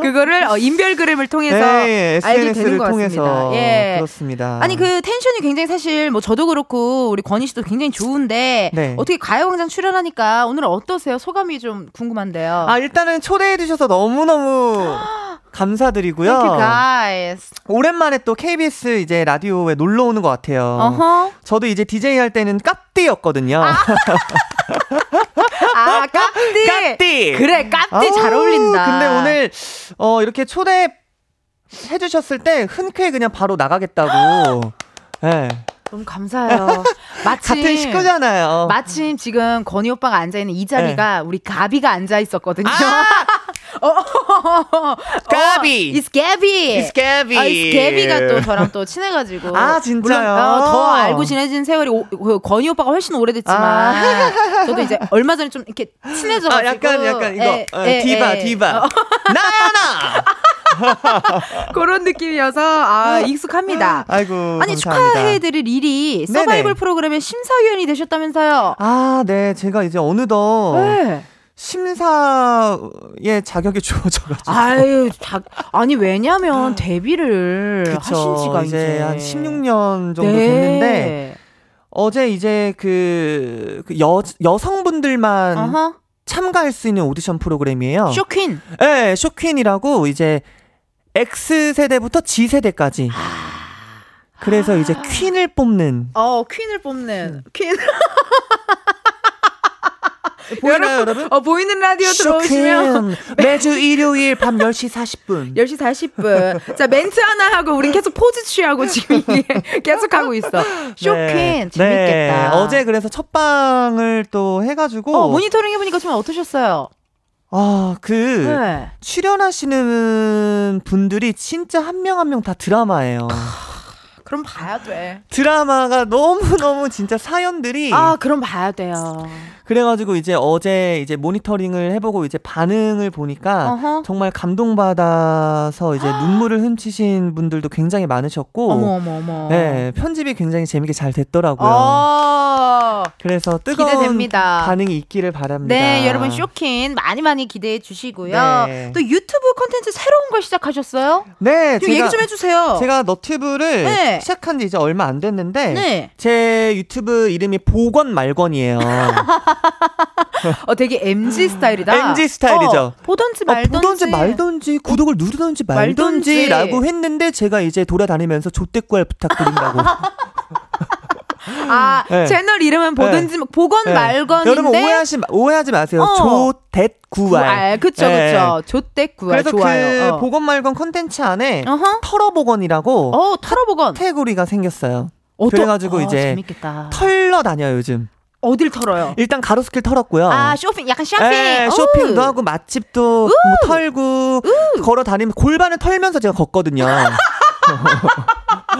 그거를 어, 인별 그램을 통해서 네, 알게 되는 것 통해서. 같습니다. 예. 그렇습니다. 아니 그 텐션이 굉장히 사실 뭐 저도 그렇고 우리 건희 씨도 굉장히 좋은데 네. 어떻게 가요광장 출연하니까 오늘 어떠세요? 소감이 좀 궁금한데요. 아 일단은 초대해 주셔서 너무 너무 감사드리고요. Thank you guys. 오랜만에 또 KBS 이제 라디오에 놀러 오는 것 같아요. Uh-huh. 저도 이제 DJ 할 때는 깝띠였거든요. 아, 아 깝띠. 깝띠. 그래, 깝띠 아, 잘 어울린다. 근데 오늘 어 이렇게 초대 해주셨을 때 흔쾌히 그냥 바로 나가겠다고. 예. 네. 너무 감사해요. 마침 같은 식구잖아요. 마침 지금 건희 오빠가 앉아 있는 이 자리가 네. 우리 가비가 앉아 있었거든요. 아! 어, 가비. It's Gabby. It's Gabby. 아, Gabby가 또 저랑 또 친해가지고. 아, 진짜요? 물론, 어, 더 알고 지내진 세월이 오, 그 건희 오빠가 훨씬 오래됐지만. 아. 저도 이제 얼마 전에 좀 이렇게 친해져가지고. 아, 약간, 약간 이거. 에, 어, 에, 디바, 에. 디바. 어. 나야나! 그런 느낌이어서 아 익숙합니다. 아이고 아니 축하해드릴 일이 서바이벌 프로그램의 심사위원이 되셨다면서요? 아, 네, 제가 이제 어느덧 네. 심사의 자격이 주어져가지고. 아유, 자, 아니, 왜냐면 데뷔를 그쵸, 하신 지가 이제, 이제 한 16년 정도 네. 됐는데, 어제 이제 그, 그 여, 여성분들만 어허. 참가할 수 있는 오디션 프로그램이에요. 쇼퀸. 네, 쇼퀸이라고 이제 X세대부터 G세대까지. 아. 그래서 이제 퀸을 뽑는. 어, 퀸을 뽑는. 퀸. 보이나요, 여러분? 어, 보이는 라디오 들어오시면 매주 일요일 밤 10시 40분. 10시 40분. 자, 멘트 하나 하고 우린 계속 포즈 취하고 지금 이게 계속 하고 있어. 쇼퀸 네. 재밌겠다. 네. 어제 그래서 첫 방을 또 해 가지고 어, 모니터링 해 보니까 좀 어떠셨어요? 아, 그, 네. 출연하시는 분들이 진짜 한 명 한 명 다 드라마예요. 그럼 봐야 돼. 드라마가 너무너무 진짜 사연들이. 아, 그럼 봐야 돼요. 그래가지고 이제 어제 이제 모니터링을 해보고 이제 반응을 보니까 어허. 정말 감동받아서 이제 눈물을 훔치신 분들도 굉장히 많으셨고. 어머, 어머, 어머. 네, 편집이 굉장히 재밌게 잘 됐더라고요. 어~ 그래서 뜨거운 기대됩니다. 반응이 있기를 바랍니다. 네, 여러분 쇼킹 많이 많이 기대해 주시고요. 네. 또 유튜브 콘텐츠 새로운 걸 시작하셨어요? 네, 좀 제가, 얘기 좀 해주세요. 제가 너튜브를 네. 시작한 지 이제 얼마 안 됐는데 네. 제 유튜브 이름이 보건 말건이에요. 어, 되게 MG 스타일이다. MG 스타일이죠. 어, 보던지 말던지. 어, 보던지 말던지, 구독을 누르던지 말던지, 라고 했는데 제가 이제 돌아다니면서 조대꾸알 부탁드린다고. 아, 네. 채널 이름은 보든지, 네. 보건 네. 말건인데. 여러분 오해하시, 오해하지 마세요. 어. 조댓구알. 그쵸, 그쵸. 조댓구알. 그래서 좋아요. 그 어. 보건 말건 컨텐츠 안에 어허? 털어보건이라고. 어, 털어보건. 카테고리가 생겼어요. 어떠? 그래가지고 어, 이제 재밌겠다. 털러 다녀요, 요즘. 어딜 털어요? 일단 가로수길 털었고요. 아 쇼핑 약간 쇼핑. 네, 쇼핑도 하고 맛집도 뭐 털고 우. 걸어 다니면 골반을 털면서 제가 걷거든요.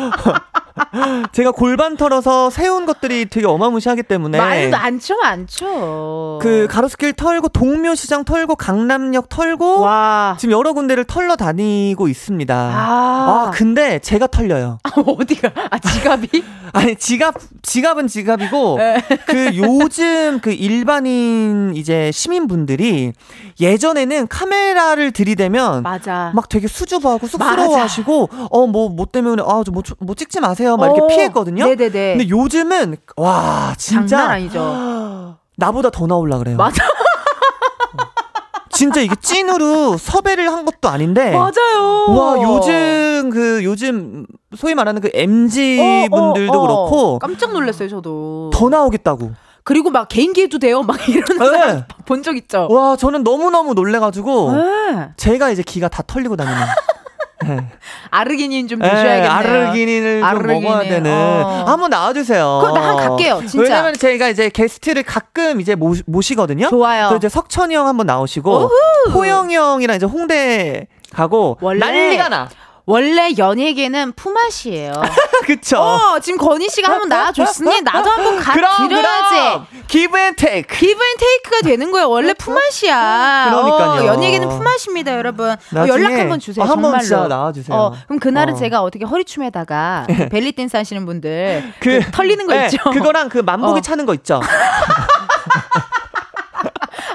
제가 골반 털어서 세운 것들이 되게 어마무시하기 때문에 많, 많죠 많죠 그 가로수길 털고 동묘시장 털고 강남역 털고 와. 지금 여러 군데를 털러 다니고 있습니다. 아, 아 근데 제가 털려요. 아, 어디가? 아 지갑이? 아니 지갑 지갑은 지갑이고 네. 그 요즘 그 일반인 이제 시민분들이 예전에는 카메라를 들이대면 맞아. 막 되게 수줍어하고 쑥스러워하시고 어 뭐 뭐 때문에 아뭐 뭐 찍지 마세요 막 이렇게 어. 피했거든요. 네네네. 근데 요즘은 와 진짜 장난 아니죠. 나보다 더 나올라 그래요. 맞아. 진짜 이게 찐으로 섭외를 한 것도 아닌데. 맞아요. 와, 요즘 그 요즘 소위 말하는 그 MZ 어, 어, 분들도 어, 어, 그렇고 깜짝 놀랐어요 저도 더 나오겠다고. 그리고 막 개인기 해도 돼요 막 이런 네. 본적 있죠. 와 저는 너무 너무 놀래가지고 네. 제가 이제 기가 다 털리고 다니는. 네. 아르기닌 좀 드셔야겠네요. 아르기닌을 아르기닌. 좀 먹어야 되는. 어. 한번 나와주세요. 그럼 나한 갈게요, 진짜. 왜냐면 제가 이제 게스트를 가끔 이제 모, 모시거든요. 좋아요. 그 이제 석천이 형 한번 나오시고, 호영이 형이랑 이제 홍대 가고 원래 난리가 나. 원래 연예계는 품앗이에요. 그쵸. 어, 지금 권이 씨가 한번 나와줬으니 나도 한번 가 드려야지. Give and take. Give and take가 되는 거예요. 원래 품앗이야. 그러니까요. 어, 연예계는 품앗이입니다, 여러분. 어, 연락 한번 주세요. 어. 한번 나와주세요. 어, 그럼 그날은 어. 제가 어떻게 허리춤에다가 그 벨리 댄스 하시는 분들 그, 그 털리는 거 네, 있죠. 그거랑 그 만보기 어. 차는 거 있죠.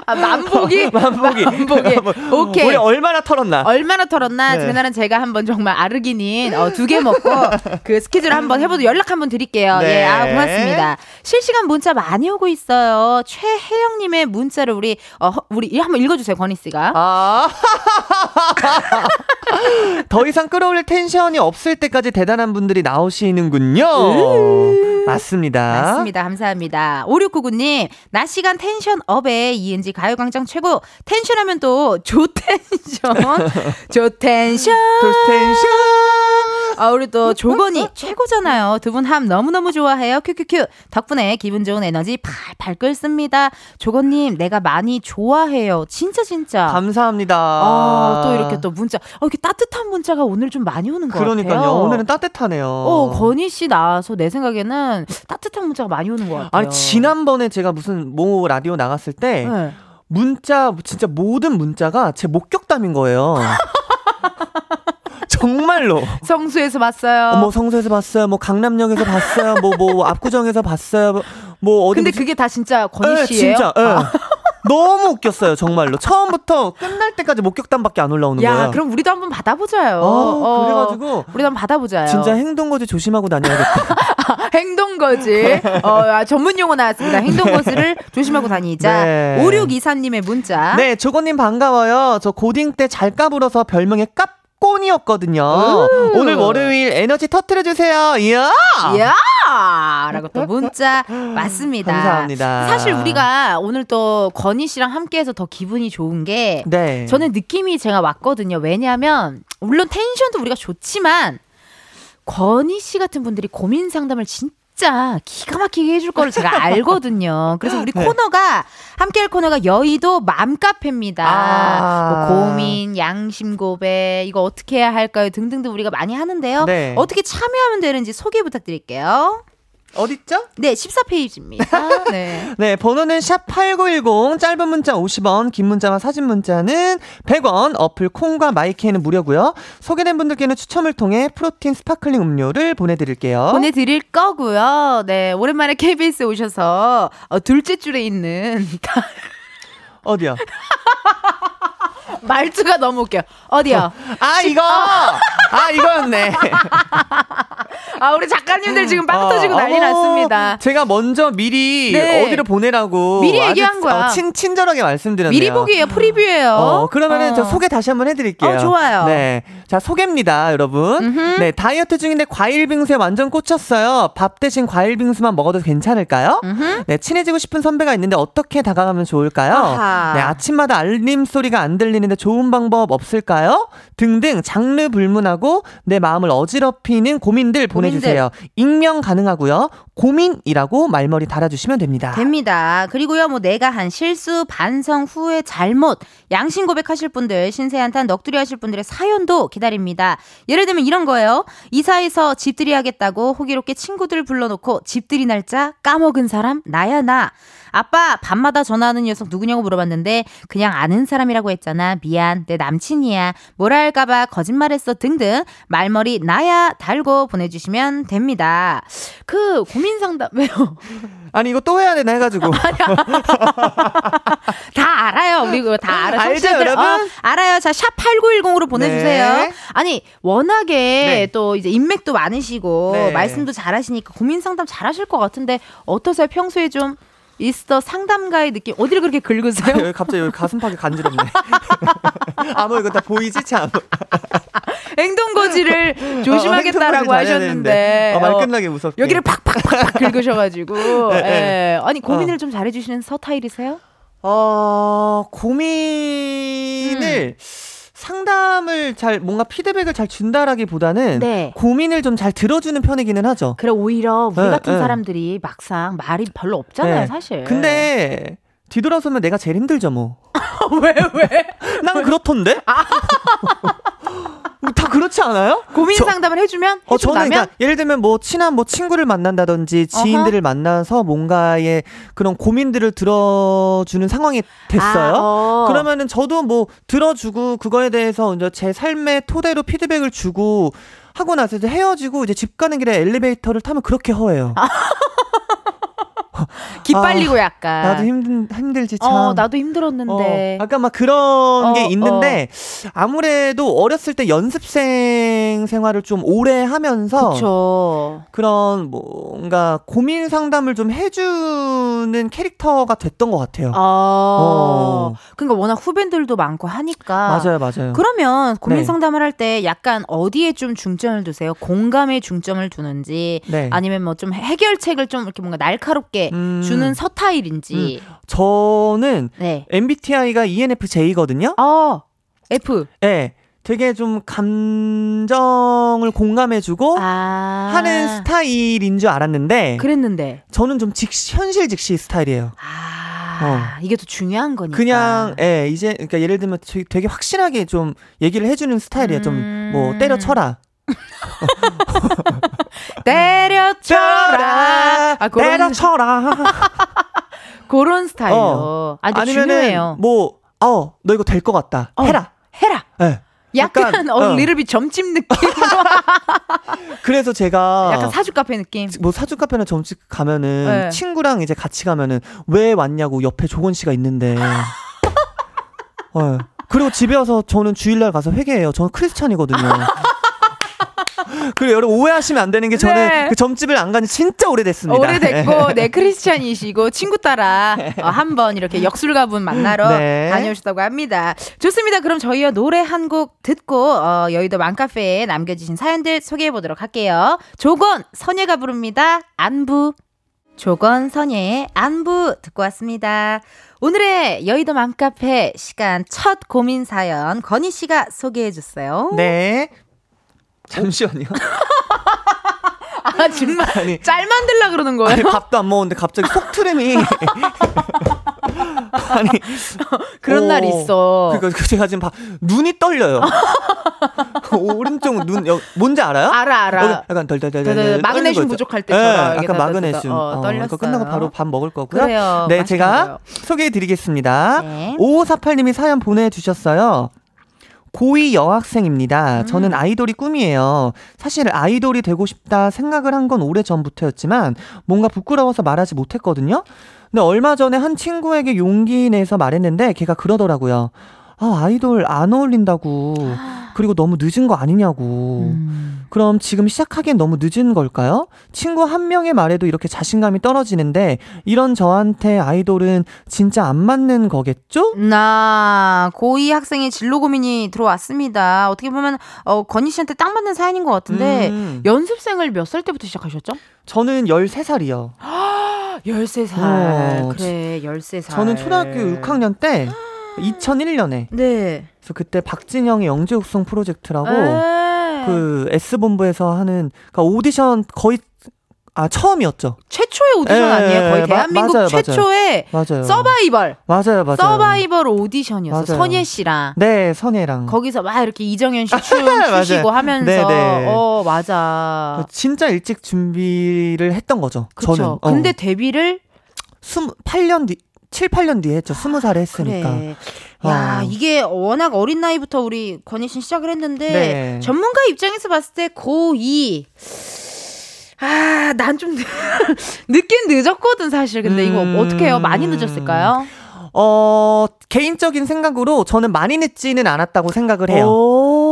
아, 만보기? 만보기. 만보기. 오케이. 우리 얼마나 털었나? 얼마나 털었나? 네. 그날은 제가 한번 정말 아르기닌 어, 두 개 먹고 그 스케줄 한번 해보도 연락 한번 드릴게요. 네. 예, 아, 고맙습니다. 실시간 문자 많이 오고 있어요. 최혜영님의 문자를 우리, 어, 우리 한번 읽어주세요, 권희 씨가. 아. 더 이상 끌어올릴 텐션이 없을 때까지 대단한 분들이 나오시는군요. 음. 맞습니다. 맞습니다. 감사합니다. 5699님, 낮 시간 텐션 up에 이은지 가요광장 최고. 텐션 하면 또 조텐션. 조텐션. 조텐션. 아, 우리 또 조권이 최고잖아요. 두 분 함 너무너무 좋아해요. 큐큐큐. 덕분에 기분 좋은 에너지 팔팔 끓습니다. 조권님, 내가 많이 좋아해요. 진짜, 진짜. 감사합니다. 아, 또 이렇게 또 문자. 어, 이렇게 따뜻한 문자가 오늘 좀 많이 오는 것 그러니까요. 같아요. 오늘은 따뜻하네요. 어, 건희 씨 나와서 내 생각에는 따뜻한 문자가 많이 오는 것 같아요. 아니, 지난번에 제가 무슨 모 라디오 나갔을 때 네. 문자, 진짜 모든 문자가 제 목격담인 거예요. 정말로. 성수에서 봤어요. 뭐 성수에서 봤어요. 뭐 강남역에서 봤어요. 뭐뭐 뭐 압구정에서 봤어요. 뭐 어디 근데 무슨... 그게 다 진짜 권희 씨예요? 진짜. 네. 아. 너무 웃겼어요, 정말로. 처음부터 끝날 때까지 목격담밖에 안 올라오는 야, 거예요. 야, 그럼 우리도 한번 받아보자요. 어, 어, 그래가지고 우리도 한번 받아보자요. 진짜 행동거지 조심하고 다녀야겠다. 행동거지. 어, 아, 전문 용어 나왔습니다. 행동거지를 조심하고 다니자. 네. 5624님의 문자. 네, 조건님 반가워요. 저 고딩 때 잘 까 불어서 별명에 깝 꼰이었거든요. 오늘 월요일 에너지 터트려 주세요. 이야! 이야! 라고 또 문자 맞습니다. 감사합니다. 사실 우리가 오늘 또 건희 씨랑 함께 해서 더 기분이 좋은 게 네. 저는 느낌이 제가 왔거든요. 왜냐하면 물론 텐션도 우리가 좋지만 건희 씨 같은 분들이 고민 상담을 진짜 진짜 기가 막히게 해줄 거를 제가 알거든요. 그래서 우리 네. 코너가 함께 할 코너가 여의도 맘카페입니다. 아~ 뭐 고민, 양심 고백 이거 어떻게 해야 할까요 등등등 우리가 많이 하는데요. 네. 어떻게 참여하면 되는지 소개 부탁드릴게요. 어딨죠? 네, 14페이지입니다. 네. 네, 번호는 샵8910, 짧은 문자 50원, 긴 문자와 사진 문자는 100원, 어플 콩과 마이크에는 무료고요. 소개된 분들께는 추첨을 통해 프로틴 sparkling 음료를 보내드릴게요. 보내드릴 거고요. 네, 오랜만에 KBS에 오셔서 어, 둘째 줄에 있는 어디야? 말투가 너무 웃겨. 어디요? 아, 이거! 아, 이거였네. 아, 우리 작가님들 지금 빵 어, 터지고 난리 어, 났습니다. 제가 먼저 미리 네. 어디로 보내라고. 미리 얘기한 거야. 어, 친, 친절하게 말씀드렸네요. 미리 보기예요. 프리뷰예요. 어, 그러면은 저 어. 소개 다시 한번 해드릴게요. 어, 좋아요. 네. 자, 소개입니다, 여러분. 음흠. 네, 다이어트 중인데 과일 빙수에 완전 꽂혔어요. 밥 대신 과일 빙수만 먹어도 괜찮을까요? 음흠. 네, 친해지고 싶은 선배가 있는데 어떻게 다가가면 좋을까요? 아하. 네, 아침마다 알림 소리가 안 들리는데 좋은 방법 없을까요? 등등 장르 불문하고 내 마음을 어지럽히는 고민들 보내주세요. 익명 가능하고요. 고민이라고 말머리 달아주시면 됩니다. 됩니다. 그리고요, 뭐 내가 한 실수, 반성, 후회, 잘못, 양심 고백하실 분들, 신세한탄 넋두리 하실 분들의 사연도 기다립니다. 예를 들면 이런 거예요. 이사해서 집들이 하겠다고 호기롭게 친구들 불러놓고 집들이 날짜 까먹은 사람 나야 나. 아빠 밤마다 전화하는 녀석 누구냐고 물어봤는데 그냥 아는 사람이라고 했잖아. 미안. 내 남친이야. 뭐라 할까봐 거짓말했어 등등 말머리 나야 달고 보내주시면 됩니다. 그 고민 상담 왜요? 아니 이거 또 해야 되나 해가지고 다 알아요 우리 그거 다 알아 알죠 여러분 어, 알아요 자 샵 8910으로 보내주세요 네. 아니 워낙에 네. 또 이제 인맥도 많으시고 네. 말씀도 잘하시니까 고민 상담 잘하실 것 같은데 어떠세요 평소에 좀 있어 상담가의 느낌 어디를 그렇게 긁으세요? 아, 갑자기 여기 가슴팍이 간지럽네. 아무 이거 다 보이지 참. 행동거지 행터지를 어, 조심하겠다라고 어, 하셨는데. 어, 말 끝나게 무섭게. 여기를 팍팍팍 긁으셔가지고. 네, 네. 예. 아니, 고민을 어. 좀 잘해주시는 서타일이세요? 어, 고민을. 음. 상담을 잘 뭔가 피드백을 잘 준다라기보다는 네. 고민을 좀 잘 들어주는 편이기는 하죠. 그래 오히려 우리 네, 같은 네. 사람들이 막상 말이 별로 없잖아요, 네. 사실. 근데 뒤돌아서면 내가 제일 힘들죠, 뭐. 왜, 왜? 난 그렇던데? 아. 다 그렇지 않아요? 고민 상담을 해주면? 어, 저는 그러니까 예를 들면 뭐 친한 뭐 친구를 만난다든지 지인들을 어허. 만나서 뭔가의 그런 고민들을 들어주는 상황이 됐어요. 아, 어. 그러면은 저도 뭐 들어주고 그거에 대해서 이제 제 삶의 토대로 피드백을 주고 하고 나서 이제 헤어지고 이제 집 가는 길에 엘리베이터를 타면 그렇게 허해요. 아. 기빨리고 아, 약간. 나도 힘든 힘들지 참. 어, 나도 힘들었는데. 어, 약간 막 그런 어, 게 있는데 어. 아무래도 어렸을 때 연습생 생활을 좀 오래 하면서 그쵸. 그런 뭔가 고민 상담을 좀 해주는 캐릭터가 됐던 것 같아요. 아, 어. 그러니까 워낙 후배들도 많고 하니까. 맞아요, 맞아요. 그러면 고민 네. 상담을 할 때 약간 어디에 좀 중점을 두세요? 공감에 중점을 두는지 네. 아니면 뭐 좀 해결책을 좀 이렇게 뭔가 날카롭게 음. 주는 서타일인지. 음. 저는 네. MBTI가 ENFJ거든요. 어, F. 네. 되게 좀 감정을 공감해주고 아~ 하는 스타일인 줄 알았는데 그랬는데 저는 좀 직시, 현실 직시 스타일이에요. 아, 어. 이게 더 중요한 거니까. 그냥 예 이제 그러니까 예를 들면 되게 확실하게 좀 얘기를 해주는 스타일이에요. 음~ 좀뭐 때려쳐라. 때려쳐라. 아, 그런, 때려쳐라. 그런 스타일로. 어. 아주 아니면은 중요해요. 뭐, 어, 너 이거 될 것 같다. 어. 해라. 해라. 네. 약간, 약간 어, 리르비 점집 느낌. 그래서 제가 약간 사주 카페 느낌. 뭐 사주 카페나 점집 가면은 네. 친구랑 이제 같이 가면은 왜 왔냐고 옆에 조건 씨가 있는데. 어. 그리고 집에 와서 저는 주일날 가서 회개해요. 저는 크리스찬이거든요. 그리고 여러분 오해하시면 안 되는 게 저는 네. 그 점집을 안 간지 진짜 오래됐습니다. 오래됐고, 네, 크리스찬이시고, 친구 따라 어, 한번 이렇게 역술가분 만나러 네. 다녀오셨다고 합니다. 좋습니다. 그럼 저희가 노래 한 곡 듣고, 어, 여의도 맘카페에 남겨주신 사연들 소개해 보도록 할게요. 조건, 선예가 부릅니다. 안부. 조건, 선예의 안부 듣고 왔습니다. 오늘의 여의도 맘카페 시간 첫 고민 사연 건희 씨가 소개해 줬어요. 네. 잠시만요. 아 정말 아니, 짤 만들라 그러는 거예요? 아니, 밥도 안 먹었는데 갑자기 속트림이 아니 그런 어, 날 있어. 그러니까 제가 지금 봐, 눈이 떨려요. 오른쪽 눈 여, 뭔지 알아요? 알아 알아. 약간 덜덜덜덜 마그네슘 부족할 때처럼. 네, 약간 마그네슘. 어. 어, 끝나고 바로 밥 먹을 거고요. 그래요. 네, 제가 소개해 드리겠습니다. 네. 5548님이 사연 보내 주셨어요. 고2 여학생입니다. 음. 저는 아이돌이 꿈이에요. 사실 아이돌이 되고 싶다 생각을 한 건 오래 전부터였지만 뭔가 부끄러워서 말하지 못했거든요. 근데 얼마 전에 한 친구에게 용기 내서 말했는데 걔가 그러더라고요. 아, 아이돌 안 어울린다고. 그리고 너무 늦은 거 아니냐고. 음. 그럼 지금 시작하기엔 너무 늦은 걸까요? 친구 한 명의 말에도 이렇게 자신감이 떨어지는데 이런 저한테 아이돌은 진짜 안 맞는 거겠죠? 나 고2 학생의 진로 고민이 들어왔습니다. 어떻게 보면 어, 건희 씨한테 딱 맞는 사연인 것 같은데 음. 연습생을 몇 살 때부터 시작하셨죠? 저는 13살이요. 13살. 어, 그래, 13살. 저는 초등학교 6학년 때 2001년에. 네. 그래서 그때 박진영의 영재 육성 프로젝트라고 에이. 그 S본부에서 하는 그러니까 오디션 거의 아 처음이었죠. 최초의 오디션 에, 예, 아니에요? 거의 대한민국 맞아요, 최초의 맞아요. 서바이벌. 맞아요, 맞아요. 서바이벌 오디션이었어. 선예 씨랑. 네, 선예랑. 거기서 막 이렇게 이정현 씨 춤 추시고 하면서. 네 네. 어, 맞아. 진짜 일찍 준비를 했던 거죠. 그쵸. 저는. 어. 근데 데뷔를 28년 뒤 7, 8년 뒤에 했죠. 20살에 했으니까. 그래. 야, 어. 이게 워낙 어린 나이부터 우리 권희 씨 시작을 했는데 네. 전문가 입장에서 봤을 때 고2 아, 난 좀 늦긴 늦었거든 사실. 근데 이거 음... 어떻게 해요? 많이 늦었을까요? 어, 개인적인 생각으로 저는 많이 늦지는 않았다고 생각을 해요.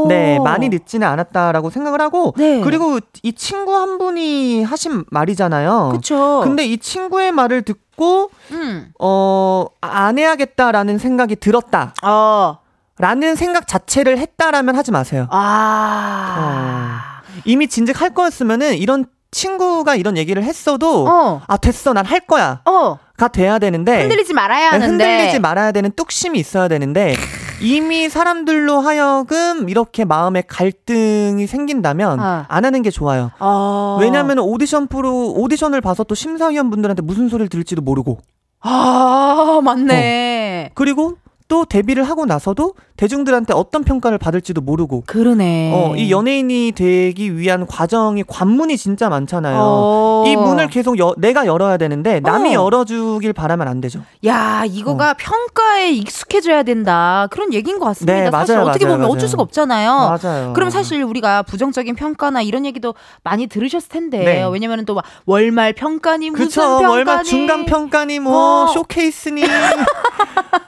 네, 많이 늦지는 않았다라고 생각을 하고 네. 그리고 이 친구 한 분이 하신 말이잖아요. 그쵸. 근데 이 친구의 말을 듣고 음. 어, 안 해야겠다라는 생각이 들었다. 어. 라는 생각 자체를 했다라면 하지 마세요. 아. 어. 이미 진즉 할 거였으면은 이런 친구가 이런 얘기를 했어도 어. 아 됐어 난 할 거야. 어. 가 돼야 되는데 흔들리지 말아야 네, 하는데 흔들리지 말아야 되는 뚝심이 있어야 되는데 이미 사람들로 하여금 이렇게 마음에 갈등이 생긴다면 어. 안 하는 게 좋아요. 어. 왜냐하면 오디션 프로 오디션을 봐서 또 심사위원 분들한테 무슨 소리를 들을지도 모르고. 아 맞네. 어. 그리고 또 데뷔를 하고 나서도 대중들한테 어떤 평가를 받을지도 모르고. 그러네. 어, 이 연예인이 되기 위한 과정이 관문이 진짜 많잖아요. 어. 이 문을 계속 여, 내가 열어야 되는데 남이 어. 열어주길 바라면 안 되죠. 야, 이거가 어. 평가에 익숙해져야 된다. 그런 얘기인 것 같습니다. 네, 사실 맞아요, 어떻게 보면 맞아요. 어쩔 수가 없잖아요. 맞아요. 그럼 사실 우리가 부정적인 평가나 이런 얘기도 많이 들으셨을 텐데. 네. 왜냐면 또 막 월말 평가니 무슨 그쵸, 평가니 월말 중간 평가니 뭐 어. 쇼케이스니.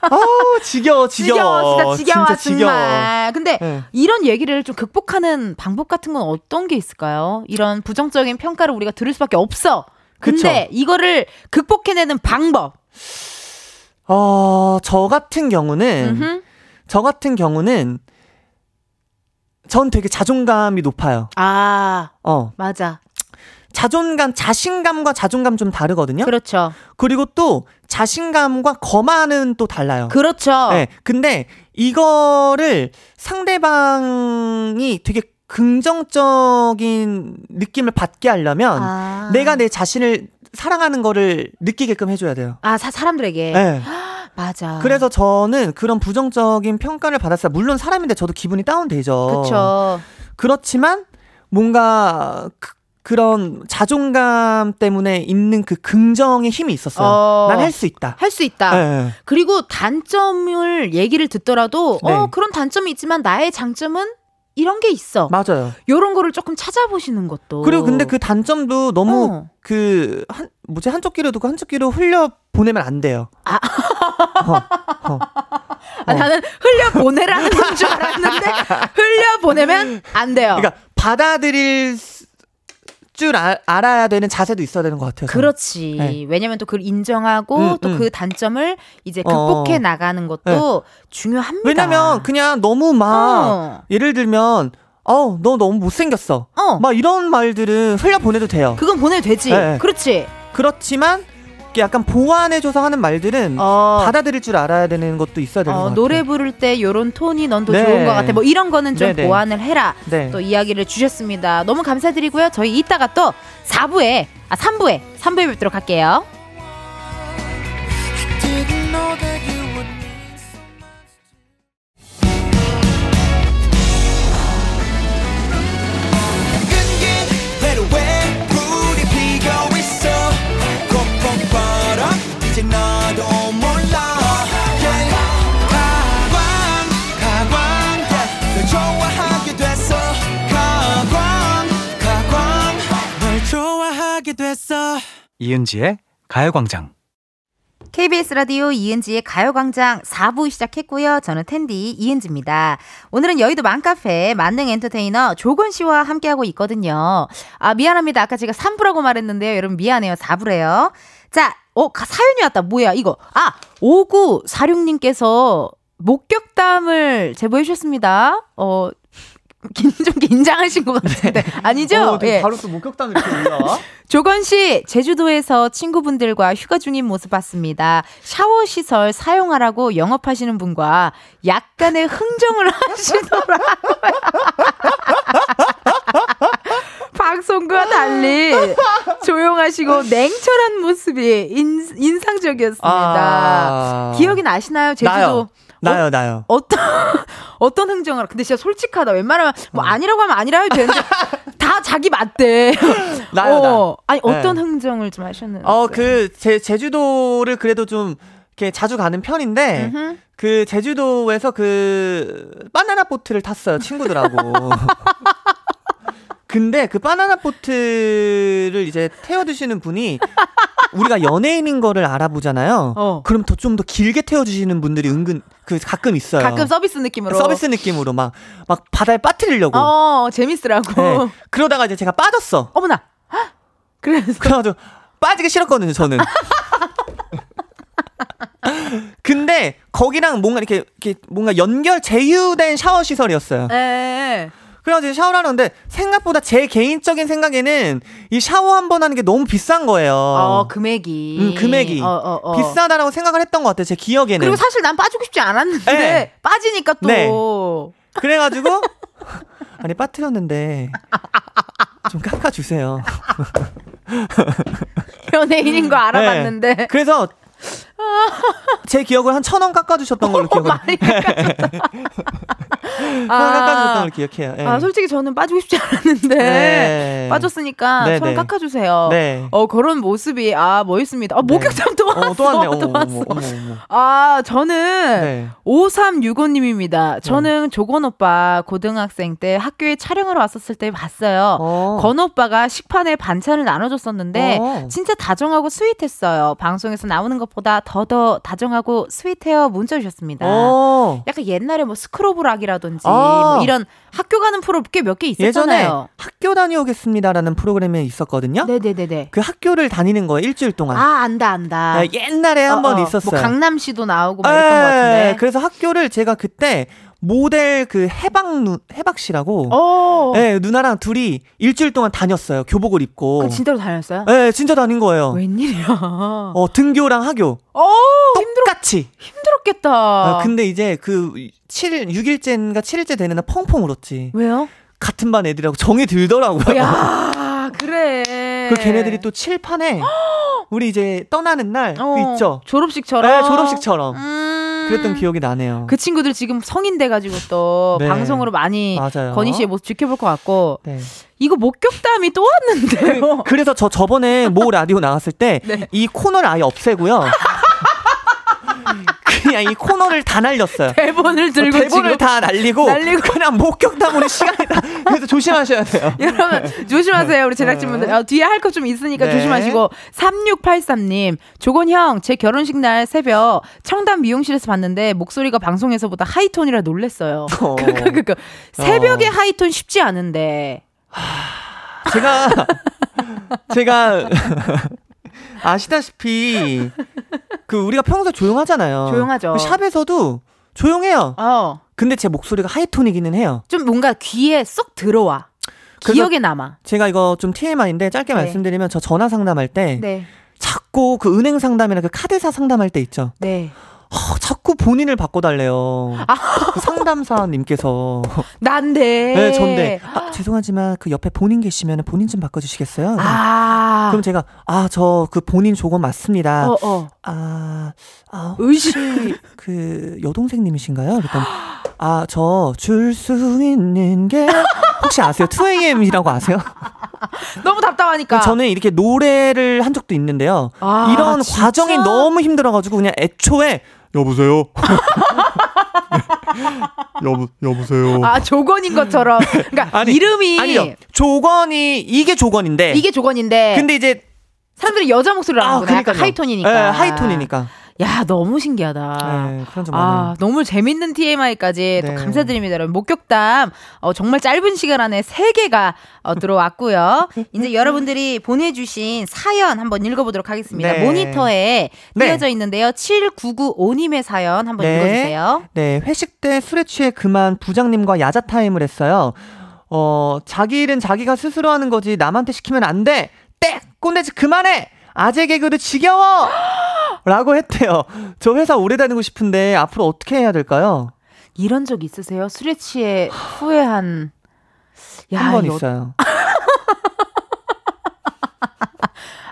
아우 지겨워 지겨워. 지겨워 진짜 지겨워. 진짜 지겨워. 정말. 근데 네. 이런 얘기를 좀 극복하는 방법 같은 건 어떤 게 있을까요? 이런 부정적인 평가를 우리가 들을 수밖에 없어. 근데 그쵸? 이거를 극복해내는 방법. 어, 저 같은 경우는 음흠. 저 같은 경우는 전 되게 자존감이 높아요. 아. 어. 맞아. 자존감, 자신감과 자존감 좀 다르거든요. 그렇죠. 그리고 또 자신감과 거만은 또 달라요. 그렇죠. 네. 근데 이거를 상대방이 되게 긍정적인 느낌을 받게 하려면 아. 내가 내 자신을 사랑하는 거를 느끼게끔 해줘야 돼요. 아, 사, 사람들에게? 네. 맞아. 그래서 저는 그런 부정적인 평가를 받았어요. 물론 사람인데 저도 기분이 다운되죠. 그렇죠. 그렇지만 뭔가 그, 그런 자존감 때문에 있는 그 긍정의 힘이 있었어요. 어, 난할 수 있다. 할 수 있다. 네. 그리고 단점을 얘기를 듣더라도 어, 네. 어 그런 단점이 있지만 나의 장점은 이런 게 있어. 맞아요. 요런 거를 조금 찾아보시는 것도. 그리고 근데 그 단점도 너무 어. 그, 한, 뭐지, 한쪽 귀로 듣고 한쪽 귀로 흘려 보내면 안 돼요. 아. 어, 어. 아, 나는 흘려 보내라는 건줄 알았는데, 흘려 보내면 안 돼요. 그러니까 받아들일 줄 아, 알아야 되는 자세도 있어야 되는 것 같아요. 그렇지. 네. 왜냐면 또 그걸 인정하고 음, 또그 음. 단점을 이제 극복해 어. 나가는 것도 네. 중요합니다. 왜냐면 그냥 너무 막 어. 예를 들면 어, 너 너무 못생겼어. 어. 막 이런 말들은 흘려 보내도 돼요. 그건 보내도 되지. 네. 그렇지. 그렇지만 약간 보완해줘서 하는 말들은 어. 받아들일 줄 알아야 되는 것도 있어야 되는 어, 것 같아요. 노래 부를 때 요런 톤이 넌 더 네. 좋은 것 같아. 뭐 이런 거는 좀 네네. 보완을 해라. 네. 또 이야기를 주셨습니다. 너무 감사드리고요. 저희 이따가 또 4부에, 아, 3부에, 3부에 뵙도록 할게요. 이은지의 가요광장. KBS 라디오 이은지의 가요광장 4부 시작했고요. 저는 텐디 이은지입니다. 오늘은 여의도 맘카페 만능 엔터테이너 조건 씨와 함께하고 있거든요. 아, 미안합니다. 아까 제가 3부라고 말했는데요. 여러분 미안해요. 4부래요. 자, 어, 사연이 왔다. 뭐야, 이거. 아, 5946님께서 목격담을 제보해 주셨습니다. 어, 긴, 좀 긴장하신 것 같은데. 네. 아니죠? 어, 예. 바로 또 목격담 이렇게 올라. 조건 씨, 제주도에서 친구분들과 휴가 중인 모습 봤습니다. 샤워 시설 사용하라고 영업하시는 분과 약간의 흥정을 하시더라고요. 방송과 달리 조용하시고 냉철한 모습이 인, 인상적이었습니다. 아... 기억이 나시나요? 제주도. 나요. 나요, 어, 나요. 어떤 어떤 흥정을 근데 진짜 솔직하다. 웬만하면 뭐 어. 아니라고 하면 아니라 해도 되는데 다 자기 맞대. 나요, 어. 나. 아니 어떤 네. 흥정을 좀 하셨는지. 어, 그 제 제주도를 그래도 좀 이렇게 자주 가는 편인데 음흠. 그 제주도에서 그 바나나 보트를 탔어요 친구들하고. 근데 그 바나나 보트를 이제 태워 드시는 분이 우리가 연예인인 거를 알아보잖아요. 어. 그럼 더 좀 더 길게 태워 주시는 분들이 은근 그 가끔 있어요. 가끔 서비스 느낌으로. 서비스 느낌으로 막 막 바다에 빠뜨리려고. 어, 재밌으라고. 네. 그러다가 이제 제가 빠졌어. 어머나. 그래서 그래가지고 빠지기 싫었거든요, 저는. 근데 거기랑 뭔가 이렇게, 이렇게 뭔가 연결 제휴된 샤워 시설이었어요. 네. 그래가지고 샤워를 하는데 생각보다 제 개인적인 생각에는 이 샤워 한 번 하는 게 너무 비싼 거예요. 어, 금액이. 음, 금액이. 어, 어, 어. 비싸다라고 생각을 했던 것 같아요. 제 기억에는. 그리고 사실 난 빠지고 싶지 않았는데 네. 빠지니까 또 네. 그래가지고 아니 빠뜨렸는데 좀 깎아주세요. 연예인인 거 알아봤는데 네. 그래서 제 기억을 한 천 원 깎아주셨던 걸로 기억을. 많이 천원 깎아주셨던 걸로 기억해요. 예. 아, 솔직히 저는 빠지고 싶지 않았는데 네. 빠졌으니까 네, 천 네. 깎아주세요. 네. 어 그런 모습이 아 멋있습니다. 아 목욕탕 또 왔어. 어, 또 왔네. 어머, 또 어머, 왔어. 어머, 어머. 아 저는 네. 5365님입니다. 저는 조건 오빠 고등학생 때 학교에 촬영을 왔었을 때 봤어요. 어. 건 오빠가 식판에 반찬을 나눠줬었는데 어. 진짜 다정하고 스윗했어요. 방송에서 나오는 것보다 더더 다정하고 스윗해요. 문자 주셨습니다. 어. 약간 옛날에 뭐 스크로브락이라든지 아. 뭐 이런 학교 가는 프로 꽤 몇개 예전에 있었잖아요. 학교 다녀오겠습니다라는 프로그램이 있었거든요. 네네네네. 그 학교를 다니는 거예요 일주일 동안. 아 안다 안다. 아, 옛날에 한번 어, 어. 있었어요. 뭐 강남시도 나오고 뭐 이랬던 것 같은데. 그래서 학교를 제가 그때 모델 그 해박 누 해박 씨라고 어. 네, 누나랑 둘이 일주일 동안 다녔어요. 교복을 입고. 그 진짜로 다녔어요? 네, 진짜 다닌 거예요. 웬일이야. 어, 등교랑 학교. 어, 힘들어, 똑같이. 힘들었겠다. 아, 근데 이제 그 7일, 6일째인가 7일째 되는 날 펑펑 울었지. 왜요? 같은 반 애들하고 정이 들더라고요. 야, 그래. 그 걔네들이 또 칠판에 우리 이제 떠나는 날그 어, 있죠. 졸업식처럼. 네, 졸업식처럼. 음. 그랬던 기억이 나네요. 그 친구들 지금 성인 돼가지고 또 네. 방송으로 많이 맞아요. 건희 씨의 모습 지켜볼 것 같고 네. 이거 목격담이 또 왔는데요. 그 래서 저 저번에 모 라디오 나왔을 때 이 네. 코너를 아예 없애고요. 그냥 이 코너를 다 날렸어요. 대본을 들고 대본을 다 날리고, 날리고. 그냥 목격담으로 시간이 다. 그래서 조심하셔야 돼요. 여러분 조심하세요 우리 제작진분들 어, 뒤에 할 거 좀 있으니까 네. 조심하시고 3683님 조건 형제 결혼식 날 새벽 청담 미용실에서 봤는데 목소리가 방송에서보다 하이톤이라 놀랬어요 어. 그그그 새벽에 하이톤 쉽지 않은데 제가 제가 아시다시피 그 우리가 평소 조용하잖아요. 조용하죠. 그 샵에서도 조용해요. 어좀 근데 제 목소리가 하이톤이기는 해요. 뭔가 귀에 쏙 들어와 기억에 남아 제가 이거 좀 TMI인데 짧게 네. 말씀드리면 저 전화 상담할 때 네 자꾸 그 은행 상담이나 그 카드사 상담할 때 있죠. 네. 어, 자꾸 본인을 바꿔달래요. 아. 그 상담사님께서. 난데 네, 전데. 아, 죄송하지만 그 옆에 본인 계시면 본인 좀 바꿔주시겠어요? 아 그럼 제가, 아, 저 그 본인 조건 맞습니다. 어, 어. 아, 아, 의심. 혹시 그 여동생님이신가요? 그랬더니, 아, 저 줄 수 있는 게 혹시 아세요? 2AM이라고 아세요? 너무 답답하니까 저는 이렇게 노래를 한 적도 있는데요. 아, 이런 진짜? 과정이 너무 힘들어가지고 그냥 애초에 여보세요. 여보 여보세요. 아 조건인 것처럼 그러니까 아니, 이름이 아니요. 조건이 이게 조건인데. 이게 조건인데 근데 이제 사람들이 여자 목소리를 아, 하는구나. 약간 그러니까요. 하이톤이니까. 네, 하이톤이니까. 야, 너무 신기하다. 네, 그런 점 아, 많아요. 너무 재밌는 TMI까지 또 네. 감사드립니다. 여러분. 목격담, 어, 정말 짧은 시간 안에 세 개가 어, 들어왔고요. 이제 여러분들이 보내주신 사연 한번 읽어보도록 하겠습니다. 네. 모니터에 네. 띄어져 있는데요. 7995님의 사연 한번 네. 읽어주세요. 네, 회식 때 술에 취해 그만 부장님과 야자 타임을 했어요. 어, 자기 일은 자기가 스스로 하는 거지 남한테 시키면 안 돼. 땡! 꼰대짓 그만해! 아재 개그도 지겨워! 라고 했대요. 저 회사 오래 다니고 싶은데 앞으로 어떻게 해야 될까요? 이런 적 있으세요? 술에 취해 후회한. 야, 한번 이거 있어요.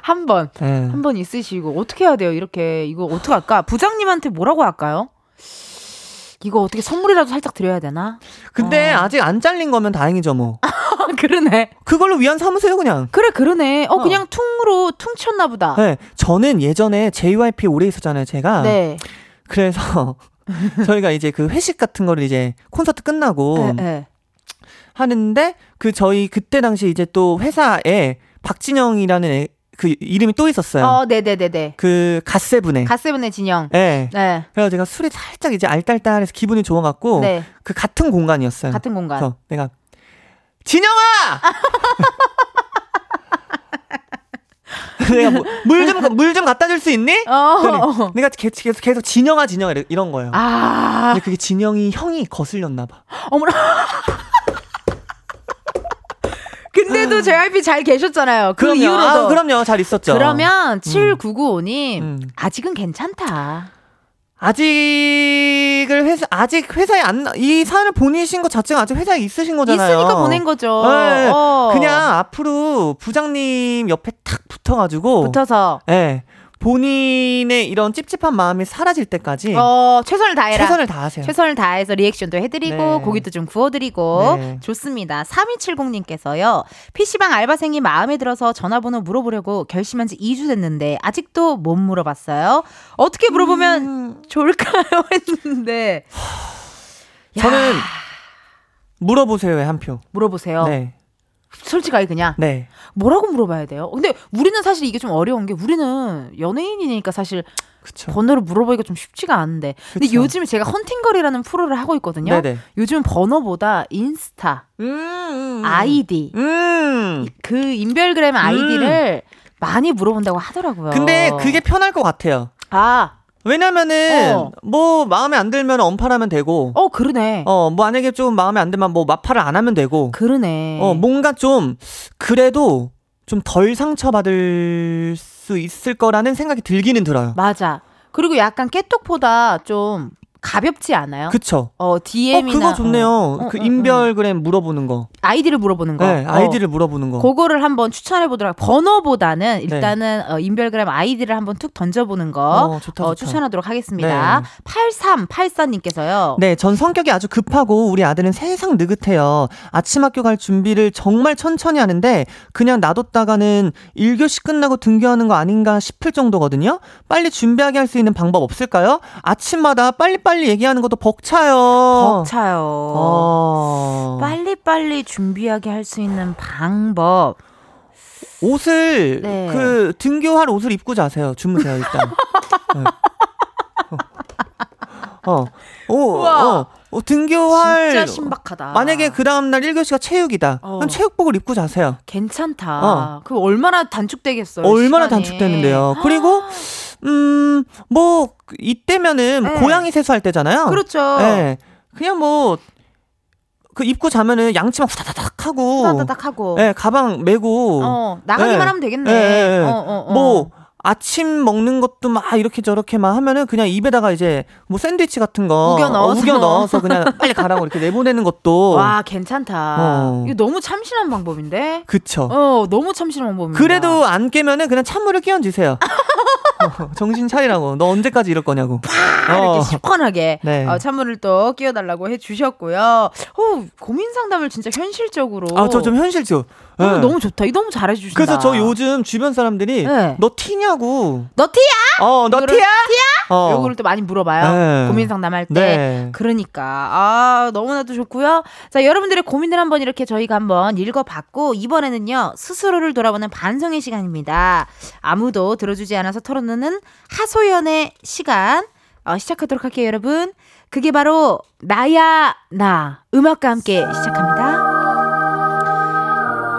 한 번. 네. 한번 있으시고 어떻게 해야 돼요? 이렇게 이거 어떻게 할까? 부장님한테 뭐라고 할까요? 이거 어떻게 선물이라도 살짝 드려야 되나? 근데 어. 아직 안 잘린 거면 다행이죠, 뭐. 그러네. 그걸로 위안 삼으세요, 그냥. 그래 그러네. 어, 어. 그냥 퉁으로 퉁쳤나 보다. 네, 저는 예전에 JYP 오래 있었잖아요, 제가. 네. 그래서 저희가 이제 그 회식 같은 거를 이제 콘서트 끝나고 네, 네. 하는데 그 저희 그때 당시 이제 또 회사에 박진영이라는 애, 그 이름이 또 있었어요. 어, 네, 네, 네, 네. 그 갓세븐에. 갓세븐의 진영. 네. 네. 그래서 제가 술이 살짝 이제 알딸딸해서 기분이 좋아갖고 네. 그 같은 공간이었어요. 같은 공간. 그래서 내가 진영아 내가 뭐, 물좀 물 좀 갖다 줄 수 있니? 어. 내가 계속 계속 진영아 진영아 이런 거예요. 아. 근데 그게 진영이 형이 거슬렸나 봐. 어머나. 근데도 JYP 잘 계셨잖아요. 그 그럼요. 이후로도. 아, 그럼요. 잘 있었죠. 그러면 7995님, 음. 음. 아직은 괜찮다. 아직을 회사 아직 회사에 안 이 사연을 보내신 것 자체가 아직 회사에 있으신 거잖아요. 있으니까 보낸 거죠. 네, 어. 그냥 앞으로 부장님 옆에 탁 붙어가지고 붙어서 네, 본인의 이런 찝찝한 마음이 사라질 때까지 어, 최선을 다해라. 최선을 다하세요. 최선을 다해서 리액션도 해드리고 네. 고기도 좀 구워드리고 네. 좋습니다. 3270님께서요. PC방 알바생이 마음에 들어서 전화번호 물어보려고 결심한 지 2주 됐는데 아직도 못 물어봤어요. 어떻게 물어보면 음... 좋을까요? 했는데 저는 물어보세요의 한 표. 물어보세요. 네. 솔직하게 그냥. 네. 뭐라고 물어봐야 돼요? 근데 우리는 사실 이게 좀 어려운 게 우리는 연예인이니까 사실 그쵸. 번호를 물어보기가 좀 쉽지가 않은데. 그쵸. 근데 요즘에 제가 헌팅거리라는 프로를 하고 있거든요. 네네. 요즘 번호보다 인스타, 음, 음, 음. 아이디, 음. 그 인별그램 아이디를 음. 많이 물어본다고 하더라고요. 근데 그게 편할 것 같아요. 아. 왜냐면은 어. 뭐 마음에 안 들면 언팔하면 되고. 어 그러네. 어 만약에 좀 마음에 안 들면 뭐 맞팔을 안 하면 되고. 그러네. 어 뭔가 좀 그래도 좀 덜 상처받을 수 있을 거라는 생각이 들기는 들어요. 맞아. 그리고 약간 깨똑보다 좀 가볍지 않아요? 그쵸. 어, DM이나. 어, 그거 좋네요. 어, 그 어, 어, 인별그램 물어보는 거. 아이디를 물어보는 거. 네, 아이디를 물어보는 거. 그거를 한번 추천해 보도록. 번호보다는 네. 일단은 네. 인별그램 아이디를 한번 툭 던져보는 거. 어, 좋다, 좋다. 추천하도록 하겠습니다. 네. 8384님께서요. 네, 전 성격이 아주 급하고 우리 아들은 세상 느긋해요. 아침 학교 갈 준비를 정말 천천히 하는데 그냥 놔뒀다가는 1교시 끝나고 등교하는 거 아닌가 싶을 정도거든요. 빨리 준비하게 할 수 있는 방법 없을까요? 아침마다 빨리 빨리 빨리 얘기하는 것도 벅차요. 벅차요. 어. 빨리빨리 준비하게 할 수 있는 방법. 옷을 네. 그 등교할 옷을 입고 자세요. 주무세요 일단. 네. 어. 오, 어, 어, 등교할 진짜 신박하다. 만약에 그 다음 날 1교시가 체육이다. 어. 그럼 체육복을 입고 자세요. 괜찮다. 어. 그 얼마나 단축되겠어요. 얼마나 시간이. 단축되는데요. 그리고 음, 뭐, 이때면은 네. 고양이 세수할 때잖아요. 그렇죠. 네. 그냥 뭐, 그 입고 자면은 양치만 후다다닥 하고. 후다다닥 하고. 네, 가방 메고. 어, 나가기만 네. 하면 되겠네. 네. 어, 어, 어. 뭐, 아침 먹는 것도 막 이렇게 저렇게만 하면은 그냥 입에다가 이제 뭐 샌드위치 같은 거 우겨 넣어서, 어, 우겨 넣어서 그냥 빨리 가라고 이렇게 내보내는 것도 와 괜찮다. 어. 이거 너무 참신한 방법인데. 그쵸. 어 너무 참신한 방법입니다. 그래도 안 깨면은 그냥 찬물을 끼얹으세요. 어, 정신 차리라고. 너 언제까지 이럴 거냐고. 이렇게 어. 시원하게 네. 어, 찬물을 또 끼워달라고 해 주셨고요. 어, 고민 상담을 진짜 현실적으로. 아, 저 좀 현실적. 너무, 네. 너무 좋다. 이 너무 잘해주신다. 그래서 저 요즘 주변 사람들이 네. 너 티냐고. 너 티야? 어, 너 티야? 티야? 어. 요거를 또 많이 물어봐요. 네. 고민 상담할 때. 네. 그러니까 아 너무나도 좋고요. 자 여러분들의 고민들 한번 이렇게 저희가 한번 읽어봤고 이번에는요 스스로를 돌아보는 반성의 시간입니다. 아무도 들어주지 않아서 털어놓는 하소연의 시간 어, 시작하도록 할게요, 여러분. 그게 바로 나야 나 음악과 함께 시작합니다.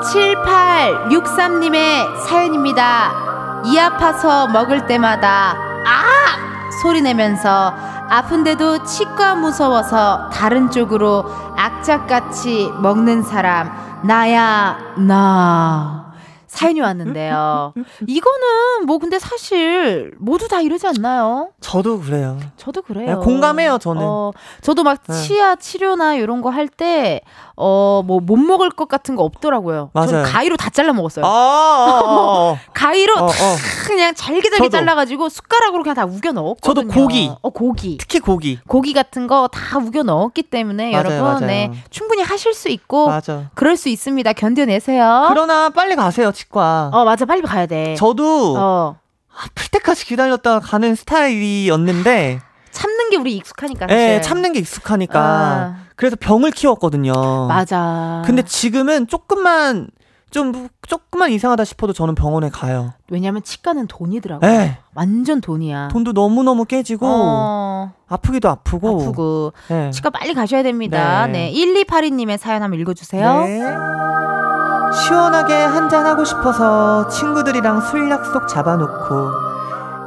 7863님의 사연입니다. 이 아파서 먹을 때마다 아! 소리 내면서 아픈데도 치과 무서워서 다른 쪽으로 악착같이 먹는 사람 나야 나 사연이 왔는데요. 이거는 뭐 근데 사실 모두 다 이러지 않나요? 저도 그래요. 저도 그래요. 네, 공감해요, 저는. 어, 저도 막 네. 치아 치료나 이런 거 할 때 어, 뭐 못 먹을 것 같은 거 없더라고요. 맞아요. 가위로 다 잘라 먹었어요. 아, 아, 아, 아. 가위로 어, 어. 그냥 잘게 잘게 잘라가지고 숟가락으로 그냥 다 우겨 넣었거든요. 저도 고기. 어, 고기. 특히 고기. 고기 같은 거 다 우겨 넣었기 때문에 맞아요, 여러분, 맞아요. 네. 충분히 하실 수 있고, 맞아. 그럴 수 있습니다. 견뎌내세요. 그러나 빨리 가세요. 치과. 어, 맞아. 빨리 가야 돼. 저도 어. 아플 때까지 기다렸다가 가는 스타일이었는데 참는 게 우리 익숙하니까. 네, 참는 게 익숙하니까. 아. 그래서 병을 키웠거든요. 맞아. 근데 지금은 조금만 좀 조금만 이상하다 싶어도 저는 병원에 가요. 왜냐면 치과는 돈이더라고요. 네. 완전 돈이야. 돈도 너무너무 깨지고 어... 아프기도 아프고. 아프고. 네. 치과 빨리 가셔야 됩니다. 네. 네. 1282님의 사연 한번 읽어 주세요. 네. 시원하게 한잔하고 싶어서 친구들이랑 술 약속 잡아놓고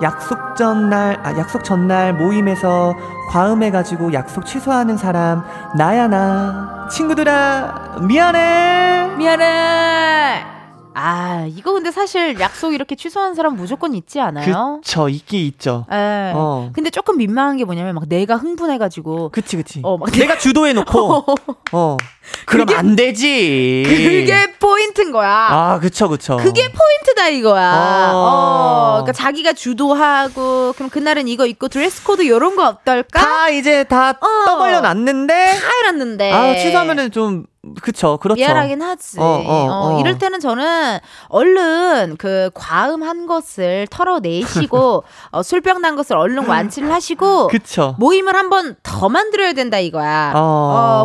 약속 전날, 아, 약속 전날 모임에서 과음해가지고 약속 취소하는 사람, 나야, 나. 친구들아, 미안해! 미안해! 아, 이거 근데 사실 약속 이렇게 취소하는 사람 무조건 있지 않아요? 그쵸, 있기 있죠. 예. 어. 근데 조금 민망한 게 뭐냐면 막 내가 흥분해가지고. 그치, 그치. 어, 막 내가 주도해놓고, 어. 그럼 그게- 안 되지. 그게 포인트인 거야. 아, 그쵸, 그쵸. 그게 포인트다 이거야. 어. 어. 그러니까 자기가 주도하고 그럼 그날은 이거 입고 드레스 코드 요런 거 어떨까? 다 이제 다 어. 떠벌려 놨는데, 다 해놨는데. 아, 취소하면은 좀, 그쵸, 그렇죠. 미안하긴 하지. 어, 어, 어. 이럴 때는 저는 얼른 그 과음한 것을 털어내시고 어, 술병 난 것을 얼른 완치를 하시고 그쵸. 모임을 한번 더 만들어야 된다 이거야. 어.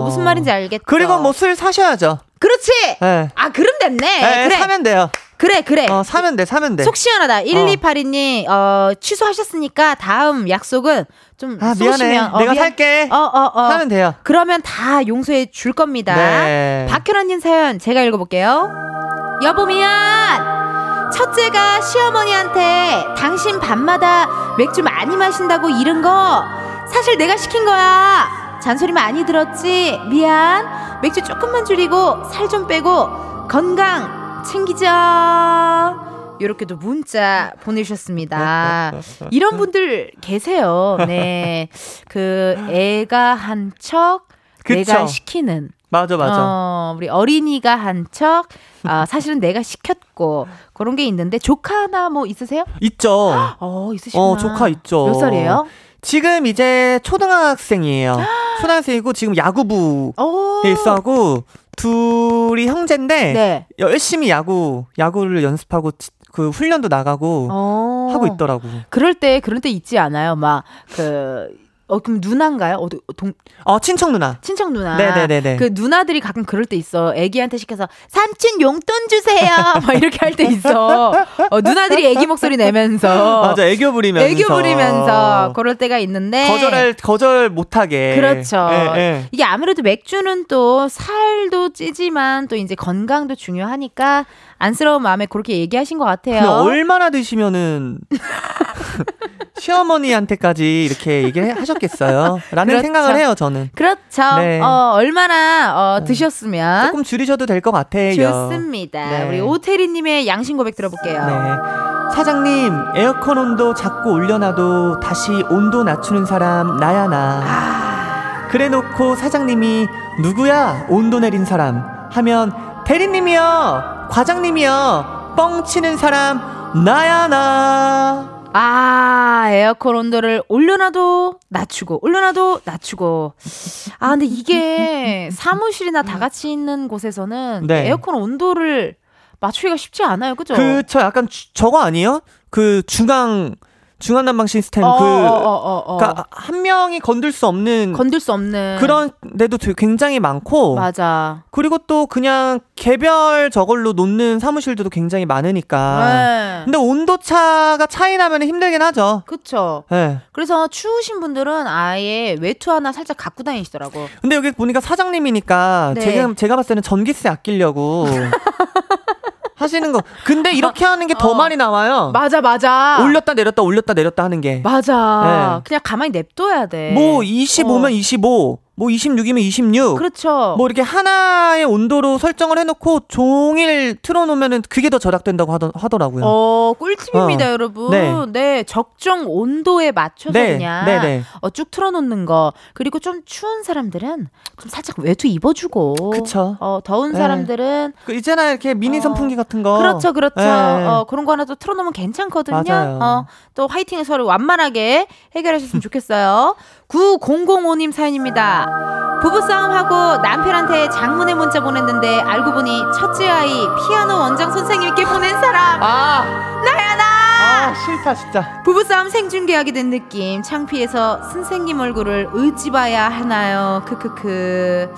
어, 무슨 말인지 알겠죠? 그리고 뭐 술 사셔야죠. 그렇지. 예. 아 그럼 됐네. 예, 그래. 사면 돼요. 그래 그래. 어, 사면 돼, 사면 돼. 속 시원하다. 1282님, 어, 취소하셨으니까 다음 약속은 좀 아, 미안해. 어, 내가 미안- 살게. 어, 어, 어. 사면 돼요. 그러면 다 용서해 줄 겁니다. 네. 박현아님 사연 제가 읽어볼게요. 여보 미안. 첫째가 시어머니한테 당신 밤마다 맥주 많이 마신다고 이른 거 사실 내가 시킨 거야. 잔소리 많이 들었지? 미안. 맥주 조금만 줄이고 살 좀 빼고 건강 챙기자. 이렇게도 문자 보내주셨습니다. 이런 분들 계세요. 네. 그 애가 한 척, 내가. 시키는. 맞아, 맞아. 어, 우리 어린이가 한 척, 아, 사실은 내가 시켰고, 그런 게 있는데, 조카나 뭐 있으세요? 있죠. 어, 있으시구나. 어, 조카 있죠. 몇 살이에요? 지금 이제 초등학생이에요. 초등학생이고 지금 야구부에 어. 있어하고 둘이 형제인데 네. 열심히 야구 야구를 연습하고 치- 그 훈련도 나가고 어. 하고 있더라고. 그럴 때, 그럴 때 있지 않아요? 막, 그, 어, 그럼 누나인가요? 어, 동, 어 친척 누나. 친척 누나. 네네네네. 그 누나들이 가끔 그럴 때 있어. 애기한테 시켜서 삼촌 용돈 주세요. 막 이렇게 할 때 있어. 어, 누나들이 애기 목소리 내면서. 맞아 애교 부리면서 애교 부리면서 그럴 때가 있는데. 거절할 거절 못하게. 그렇죠. 예, 예. 이게 아무래도 맥주는 또 살도 찌지만 또 이제 건강도 중요하니까 안쓰러운 마음에 그렇게 얘기하신 것 같아요. 얼마나 드시면은 시어머니한테까지 이렇게 얘기하셨겠어요? 라는 그렇죠. 생각을 해요, 저는. 그렇죠. 네. 어, 얼마나 어, 드셨으면 조금 줄이셔도 될 것 같아요. 좋습니다. 네. 우리 오태리님의 양심 고백 들어볼게요. 네. 사장님, 에어컨 온도 자꾸 올려놔도 다시 온도 낮추는 사람, 나야, 나. 아. 그래 놓고 사장님이 누구야? 온도 내린 사람. 하면 대리님이요! 과장님이요! 뻥 치는 사람, 나야, 나. 아, 에어컨 온도를 올려놔도 낮추고, 올려놔도 낮추고. 아, 근데 이게 사무실이나 다 같이 있는 곳에서는 네. 에어컨 온도를 맞추기가 쉽지 않아요. 그죠? 그, 저 약간 주- 저거 아니에요? 그 중앙, 중앙난방 시스템, 어, 그, 어, 어, 어, 어. 그니까 한 명이 건들 수 없는 건들 수 없는. 그런 데도 굉장히 많고. 맞아. 그리고 또 그냥 개별 저걸로 놓는 사무실들도 굉장히 많으니까. 네. 근데 온도 차가 차이 나면 힘들긴 하죠. 그쵸. 예. 그래서 추우신 분들은 아예 외투 하나 살짝 갖고 다니시더라고. 근데 여기 보니까 사장님이니까 네. 지금 제가 봤을 때는 전기세 아끼려고 하시는 거. 근데 이렇게 하는 게더 어. 많이 나와요. 맞아, 맞아. 올렸다 내렸다 올렸다 내렸다 하는 게. 맞아. 네. 그냥 가만히 냅둬야 돼. 뭐 25면 어. 25, 뭐 26이면 26. 그렇죠. 뭐 이렇게 하나의 온도로 설정을 해놓고 종일 틀어놓으면은 그게 더 절약된다고 하더, 하더라고요. 어, 꿀팁입니다, 어. 여러분. 네. 네. 적정 온도에 맞춰서 네, 그냥 네, 네. 어, 쭉 틀어놓는 거. 그리고 좀 추운 사람들은 좀 살짝 외투 입어주고. 그쵸. 어, 더운 네. 사람들은 그 이제나 이렇게 미니 어. 선풍기 같은 거. 그렇죠, 그렇죠. 네. 어, 그런 거 하나 또 틀어놓으면 괜찮거든요. 맞아요. 어, 또 화이팅을 서로 완만하게 해결하셨으면 좋겠어요. 9005님 사연입니다. 부부싸움하고 남편한테 장문의 문자 보냈는데 알고 보니 첫째 아이 피아노 원장 선생님께 보낸 사람 아, 나야 나. 아 싫다 진짜. 부부싸움 생중계하게 된 느낌 창피해서 선생님 얼굴을 어찌 봐야 하나요 크크크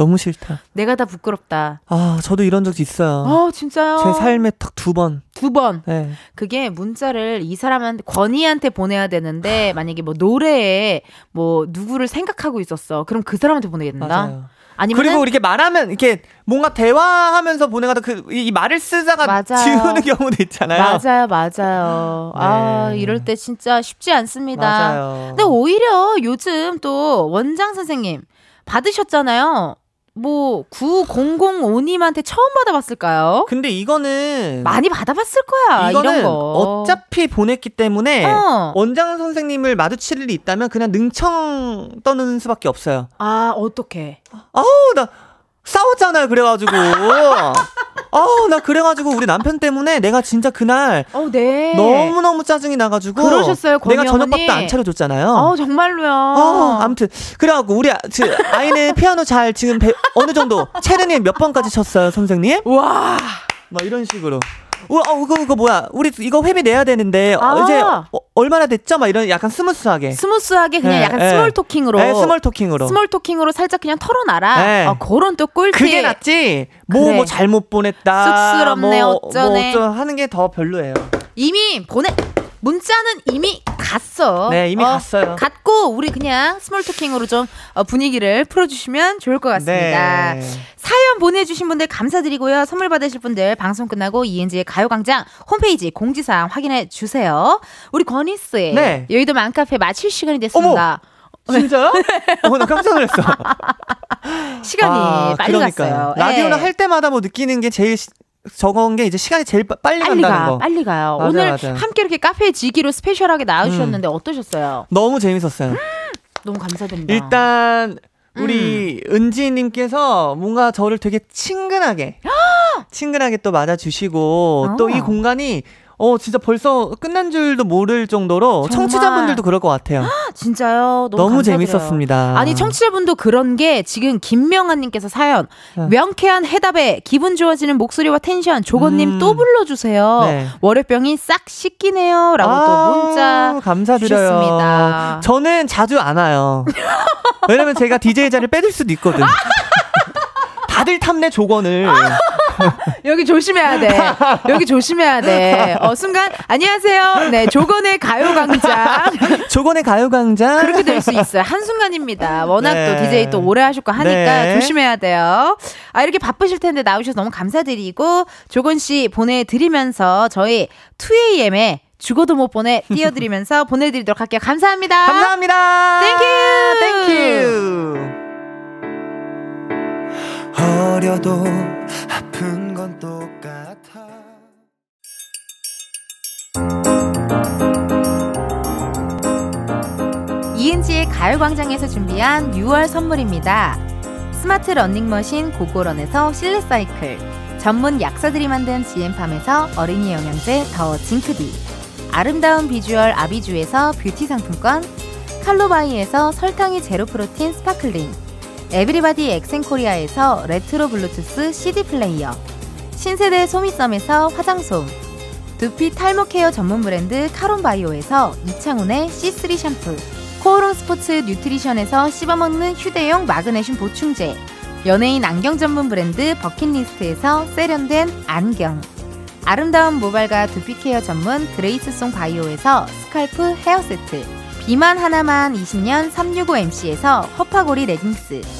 너무 싫다. 내가 다 부끄럽다. 아, 저도 이런 적 있어요. 어, 진짜요? 제 삶에 딱 두 번. 두 번. 네. 그게 문자를 이 사람한테 권희한테 보내야 되는데 만약에 뭐 노래에 뭐 누구를 생각하고 있었어. 그럼 그 사람한테 보내야 된다. 맞아요. 아니면 그리고 이렇게 말하면 이렇게 뭔가 대화하면서 보내가다 그이 말을 쓰다가 맞아요. 지우는 경우도 있잖아요. 맞아요, 맞아요. 아, 네. 이럴 때 진짜 쉽지 않습니다. 맞아요. 근데 오히려 요즘 또 원장 선생님 받으셨잖아요. 뭐 9005님한테 처음 받아봤을까요? 근데 이거는 많이 받아봤을 거야 이거는. 어차피 보냈기 때문에 어. 원장 선생님을 마주칠 일이 있다면 그냥 능청 떠는 수밖에 없어요. 아 어떻게? 아우 나 싸웠잖아요. 그래가지고 아우 나 그래가지고 우리 남편 때문에 내가 진짜 그날 어, 네. 너무 너무 짜증이 나가지고 그러셨어요, 내가 저녁밥도? 안 차려줬잖아요. 어 정말로요. 어, 아무튼 그래갖고 우리 아, 지, 아이는 피아노 잘 지금 배, 어느 정도 체르니 몇 번까지 쳤어요 선생님? 와. 막 이런 식으로. 어, 어, 이거, 이거 뭐야? 우리 이거 회비 내야 되는데, 어, 아. 이제, 어, 얼마나 됐죠? 막 이런 약간 smooth하게. Smooth하게 그냥 네, 약간 네. small talking으로. 네, 스몰 토킹으로. 스몰 토킹으로 살짝 그냥 털어놔라. 네. 어, 그런 또 꿀팁. 그게 낫지, 뭐, 그래. 뭐 잘못 보냈다. 쑥스럽네, 뭐, 어쩌네. 뭐 어쩌 하는 게 더 별로예요. 이미 보내 문자는 이미 갔어. 네, 이미 갔어요. 갔고 우리 그냥 small talking으로 좀 어, 분위기를 풀어주시면 좋을 것 같습니다. 네. 사연 보내주신 분들 감사드리고요. 선물 받으실 분들 방송 끝나고 이은지의 가요광장 홈페이지 공지사항 확인해 주세요. 우리 권희 씨, 네. 여의도 맘카페 마칠 시간이 됐습니다. 진짜요? 어, 나 깜짝 놀랐어. 시간이 아, 빨리 그러니까요. 갔어요. 라디오는 예. 할 때마다 뭐 느끼는 게 제일 시- 저건 게 이제 시간이 제일 빠- 빨리, 빨리 간다는 가, 거. 빨리 가요. 맞아요, 오늘 맞아요. 함께 이렇게 카페 지기로 스페셜하게 나와주셨는데 어떠셨어요? 너무 재밌었어요. 너무 감사드립니다. 일단 우리 음. 은지님께서 뭔가 저를 되게 친근하게 친근하게 또 맞아주시고 또이 어. 공간이 어 진짜 벌써 끝난 줄도 모를 정도로 정말. 청취자분들도 그럴 것 같아요. 진짜요. 너무, 너무. 재밌었습니다. 아니 청취자분도 그런 게 지금 김명아님께서 사연 네. 명쾌한 해답에 기분 좋아지는 목소리와 텐션 조건님 음. 또 불러주세요. 네. 월요병이 싹 씻기네요 라고 또 아우, 문자 감사드려요. 주셨습니다. 저는 자주 안 와요. 왜냐면 제가 DJ 자리를 빼들 수도 있거든. 다들 탐내 조건을. 여기 조심해야 돼. 여기 조심해야 돼. 어 순간 안녕하세요. 네 조건의 가요광장 조건의 가요광장. 그렇게 될 수 있어요. 한 순간입니다. 워낙 네. 또 DJ 또 오래 하셨고 하니까 네. 조심해야 돼요. 아, 이렇게 바쁘실 텐데 나오셔서 너무 감사드리고, 조건 씨 보내드리면서 저희 2AM에 죽어도 못 보내 띄워드리면서 보내드리도록 할게요. 감사합니다. 감사합니다. Thank you. Thank you. 어려도 아픈 건 똑같아. 이은지의 가요광장에서 준비한 6월 선물입니다. 스마트 러닝머신 고고런에서 실내 사이클, 전문 약사들이 만든 지엠팜에서 어린이 영양제 더 징크디, 아름다운 비주얼 아비주에서 뷰티 상품권, 칼로바이에서 설탕이 제로 protein sparkling, 에브리바디 엑센코리아에서 레트로 블루투스 CD 플레이어, 신세대 소미썸에서 화장솜, 두피 탈모 care 전문 브랜드 카론바이오에서 이창훈의 C3 샴푸, 코오롱 스포츠 뉴트리션에서 씹어먹는 휴대용 마그네슘 보충제, 연예인 안경 전문 브랜드 버킷리스트에서 세련된 안경, 아름다운 모발과 두피 care 전문 그레이스송 바이오에서 scalp hair 세트, 비만 하나만 20년 365MC에서 허파고리 레깅스,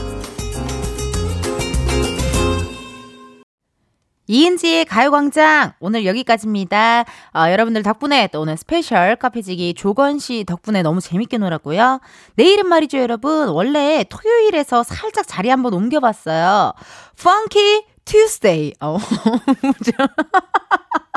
이은지의 가요광장 오늘 여기까지입니다. 어, 여러분들 덕분에 또 오늘 special 카페지기 조권 씨 덕분에 너무 재밌게 놀았고요. 내일은 말이죠, 여러분. 원래 토요일에서 살짝 자리 한번 옮겨봤어요. Funky Tuesday. 어,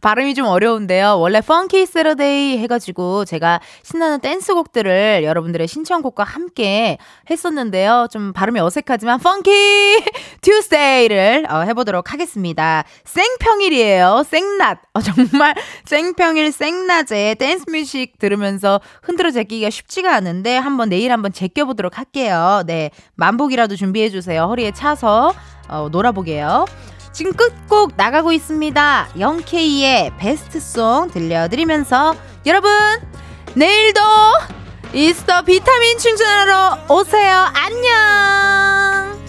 발음이 좀 어려운데요. 원래 Funky Saturday 해가지고 제가 신나는 댄스곡들을 여러분들의 신청곡과 함께 했었는데요. 좀 발음이 어색하지만 Funky Tuesday를 어, 해보도록 하겠습니다. 생평일이에요. 생낮. 어, 정말 생평일 생낮에 dance music 들으면서 흔들어 제끼기가 쉽지가 않은데 한번 내일 한번 제껴보도록 할게요. 네. 만보기라도 준비해주세요. 허리에 차서 어, 놀아보게요. 지금 끝곡 나가고 있습니다. 영케이의 베스트송 들려드리면서 여러분 내일도 이스터 비타민 충전하러 오세요. 안녕.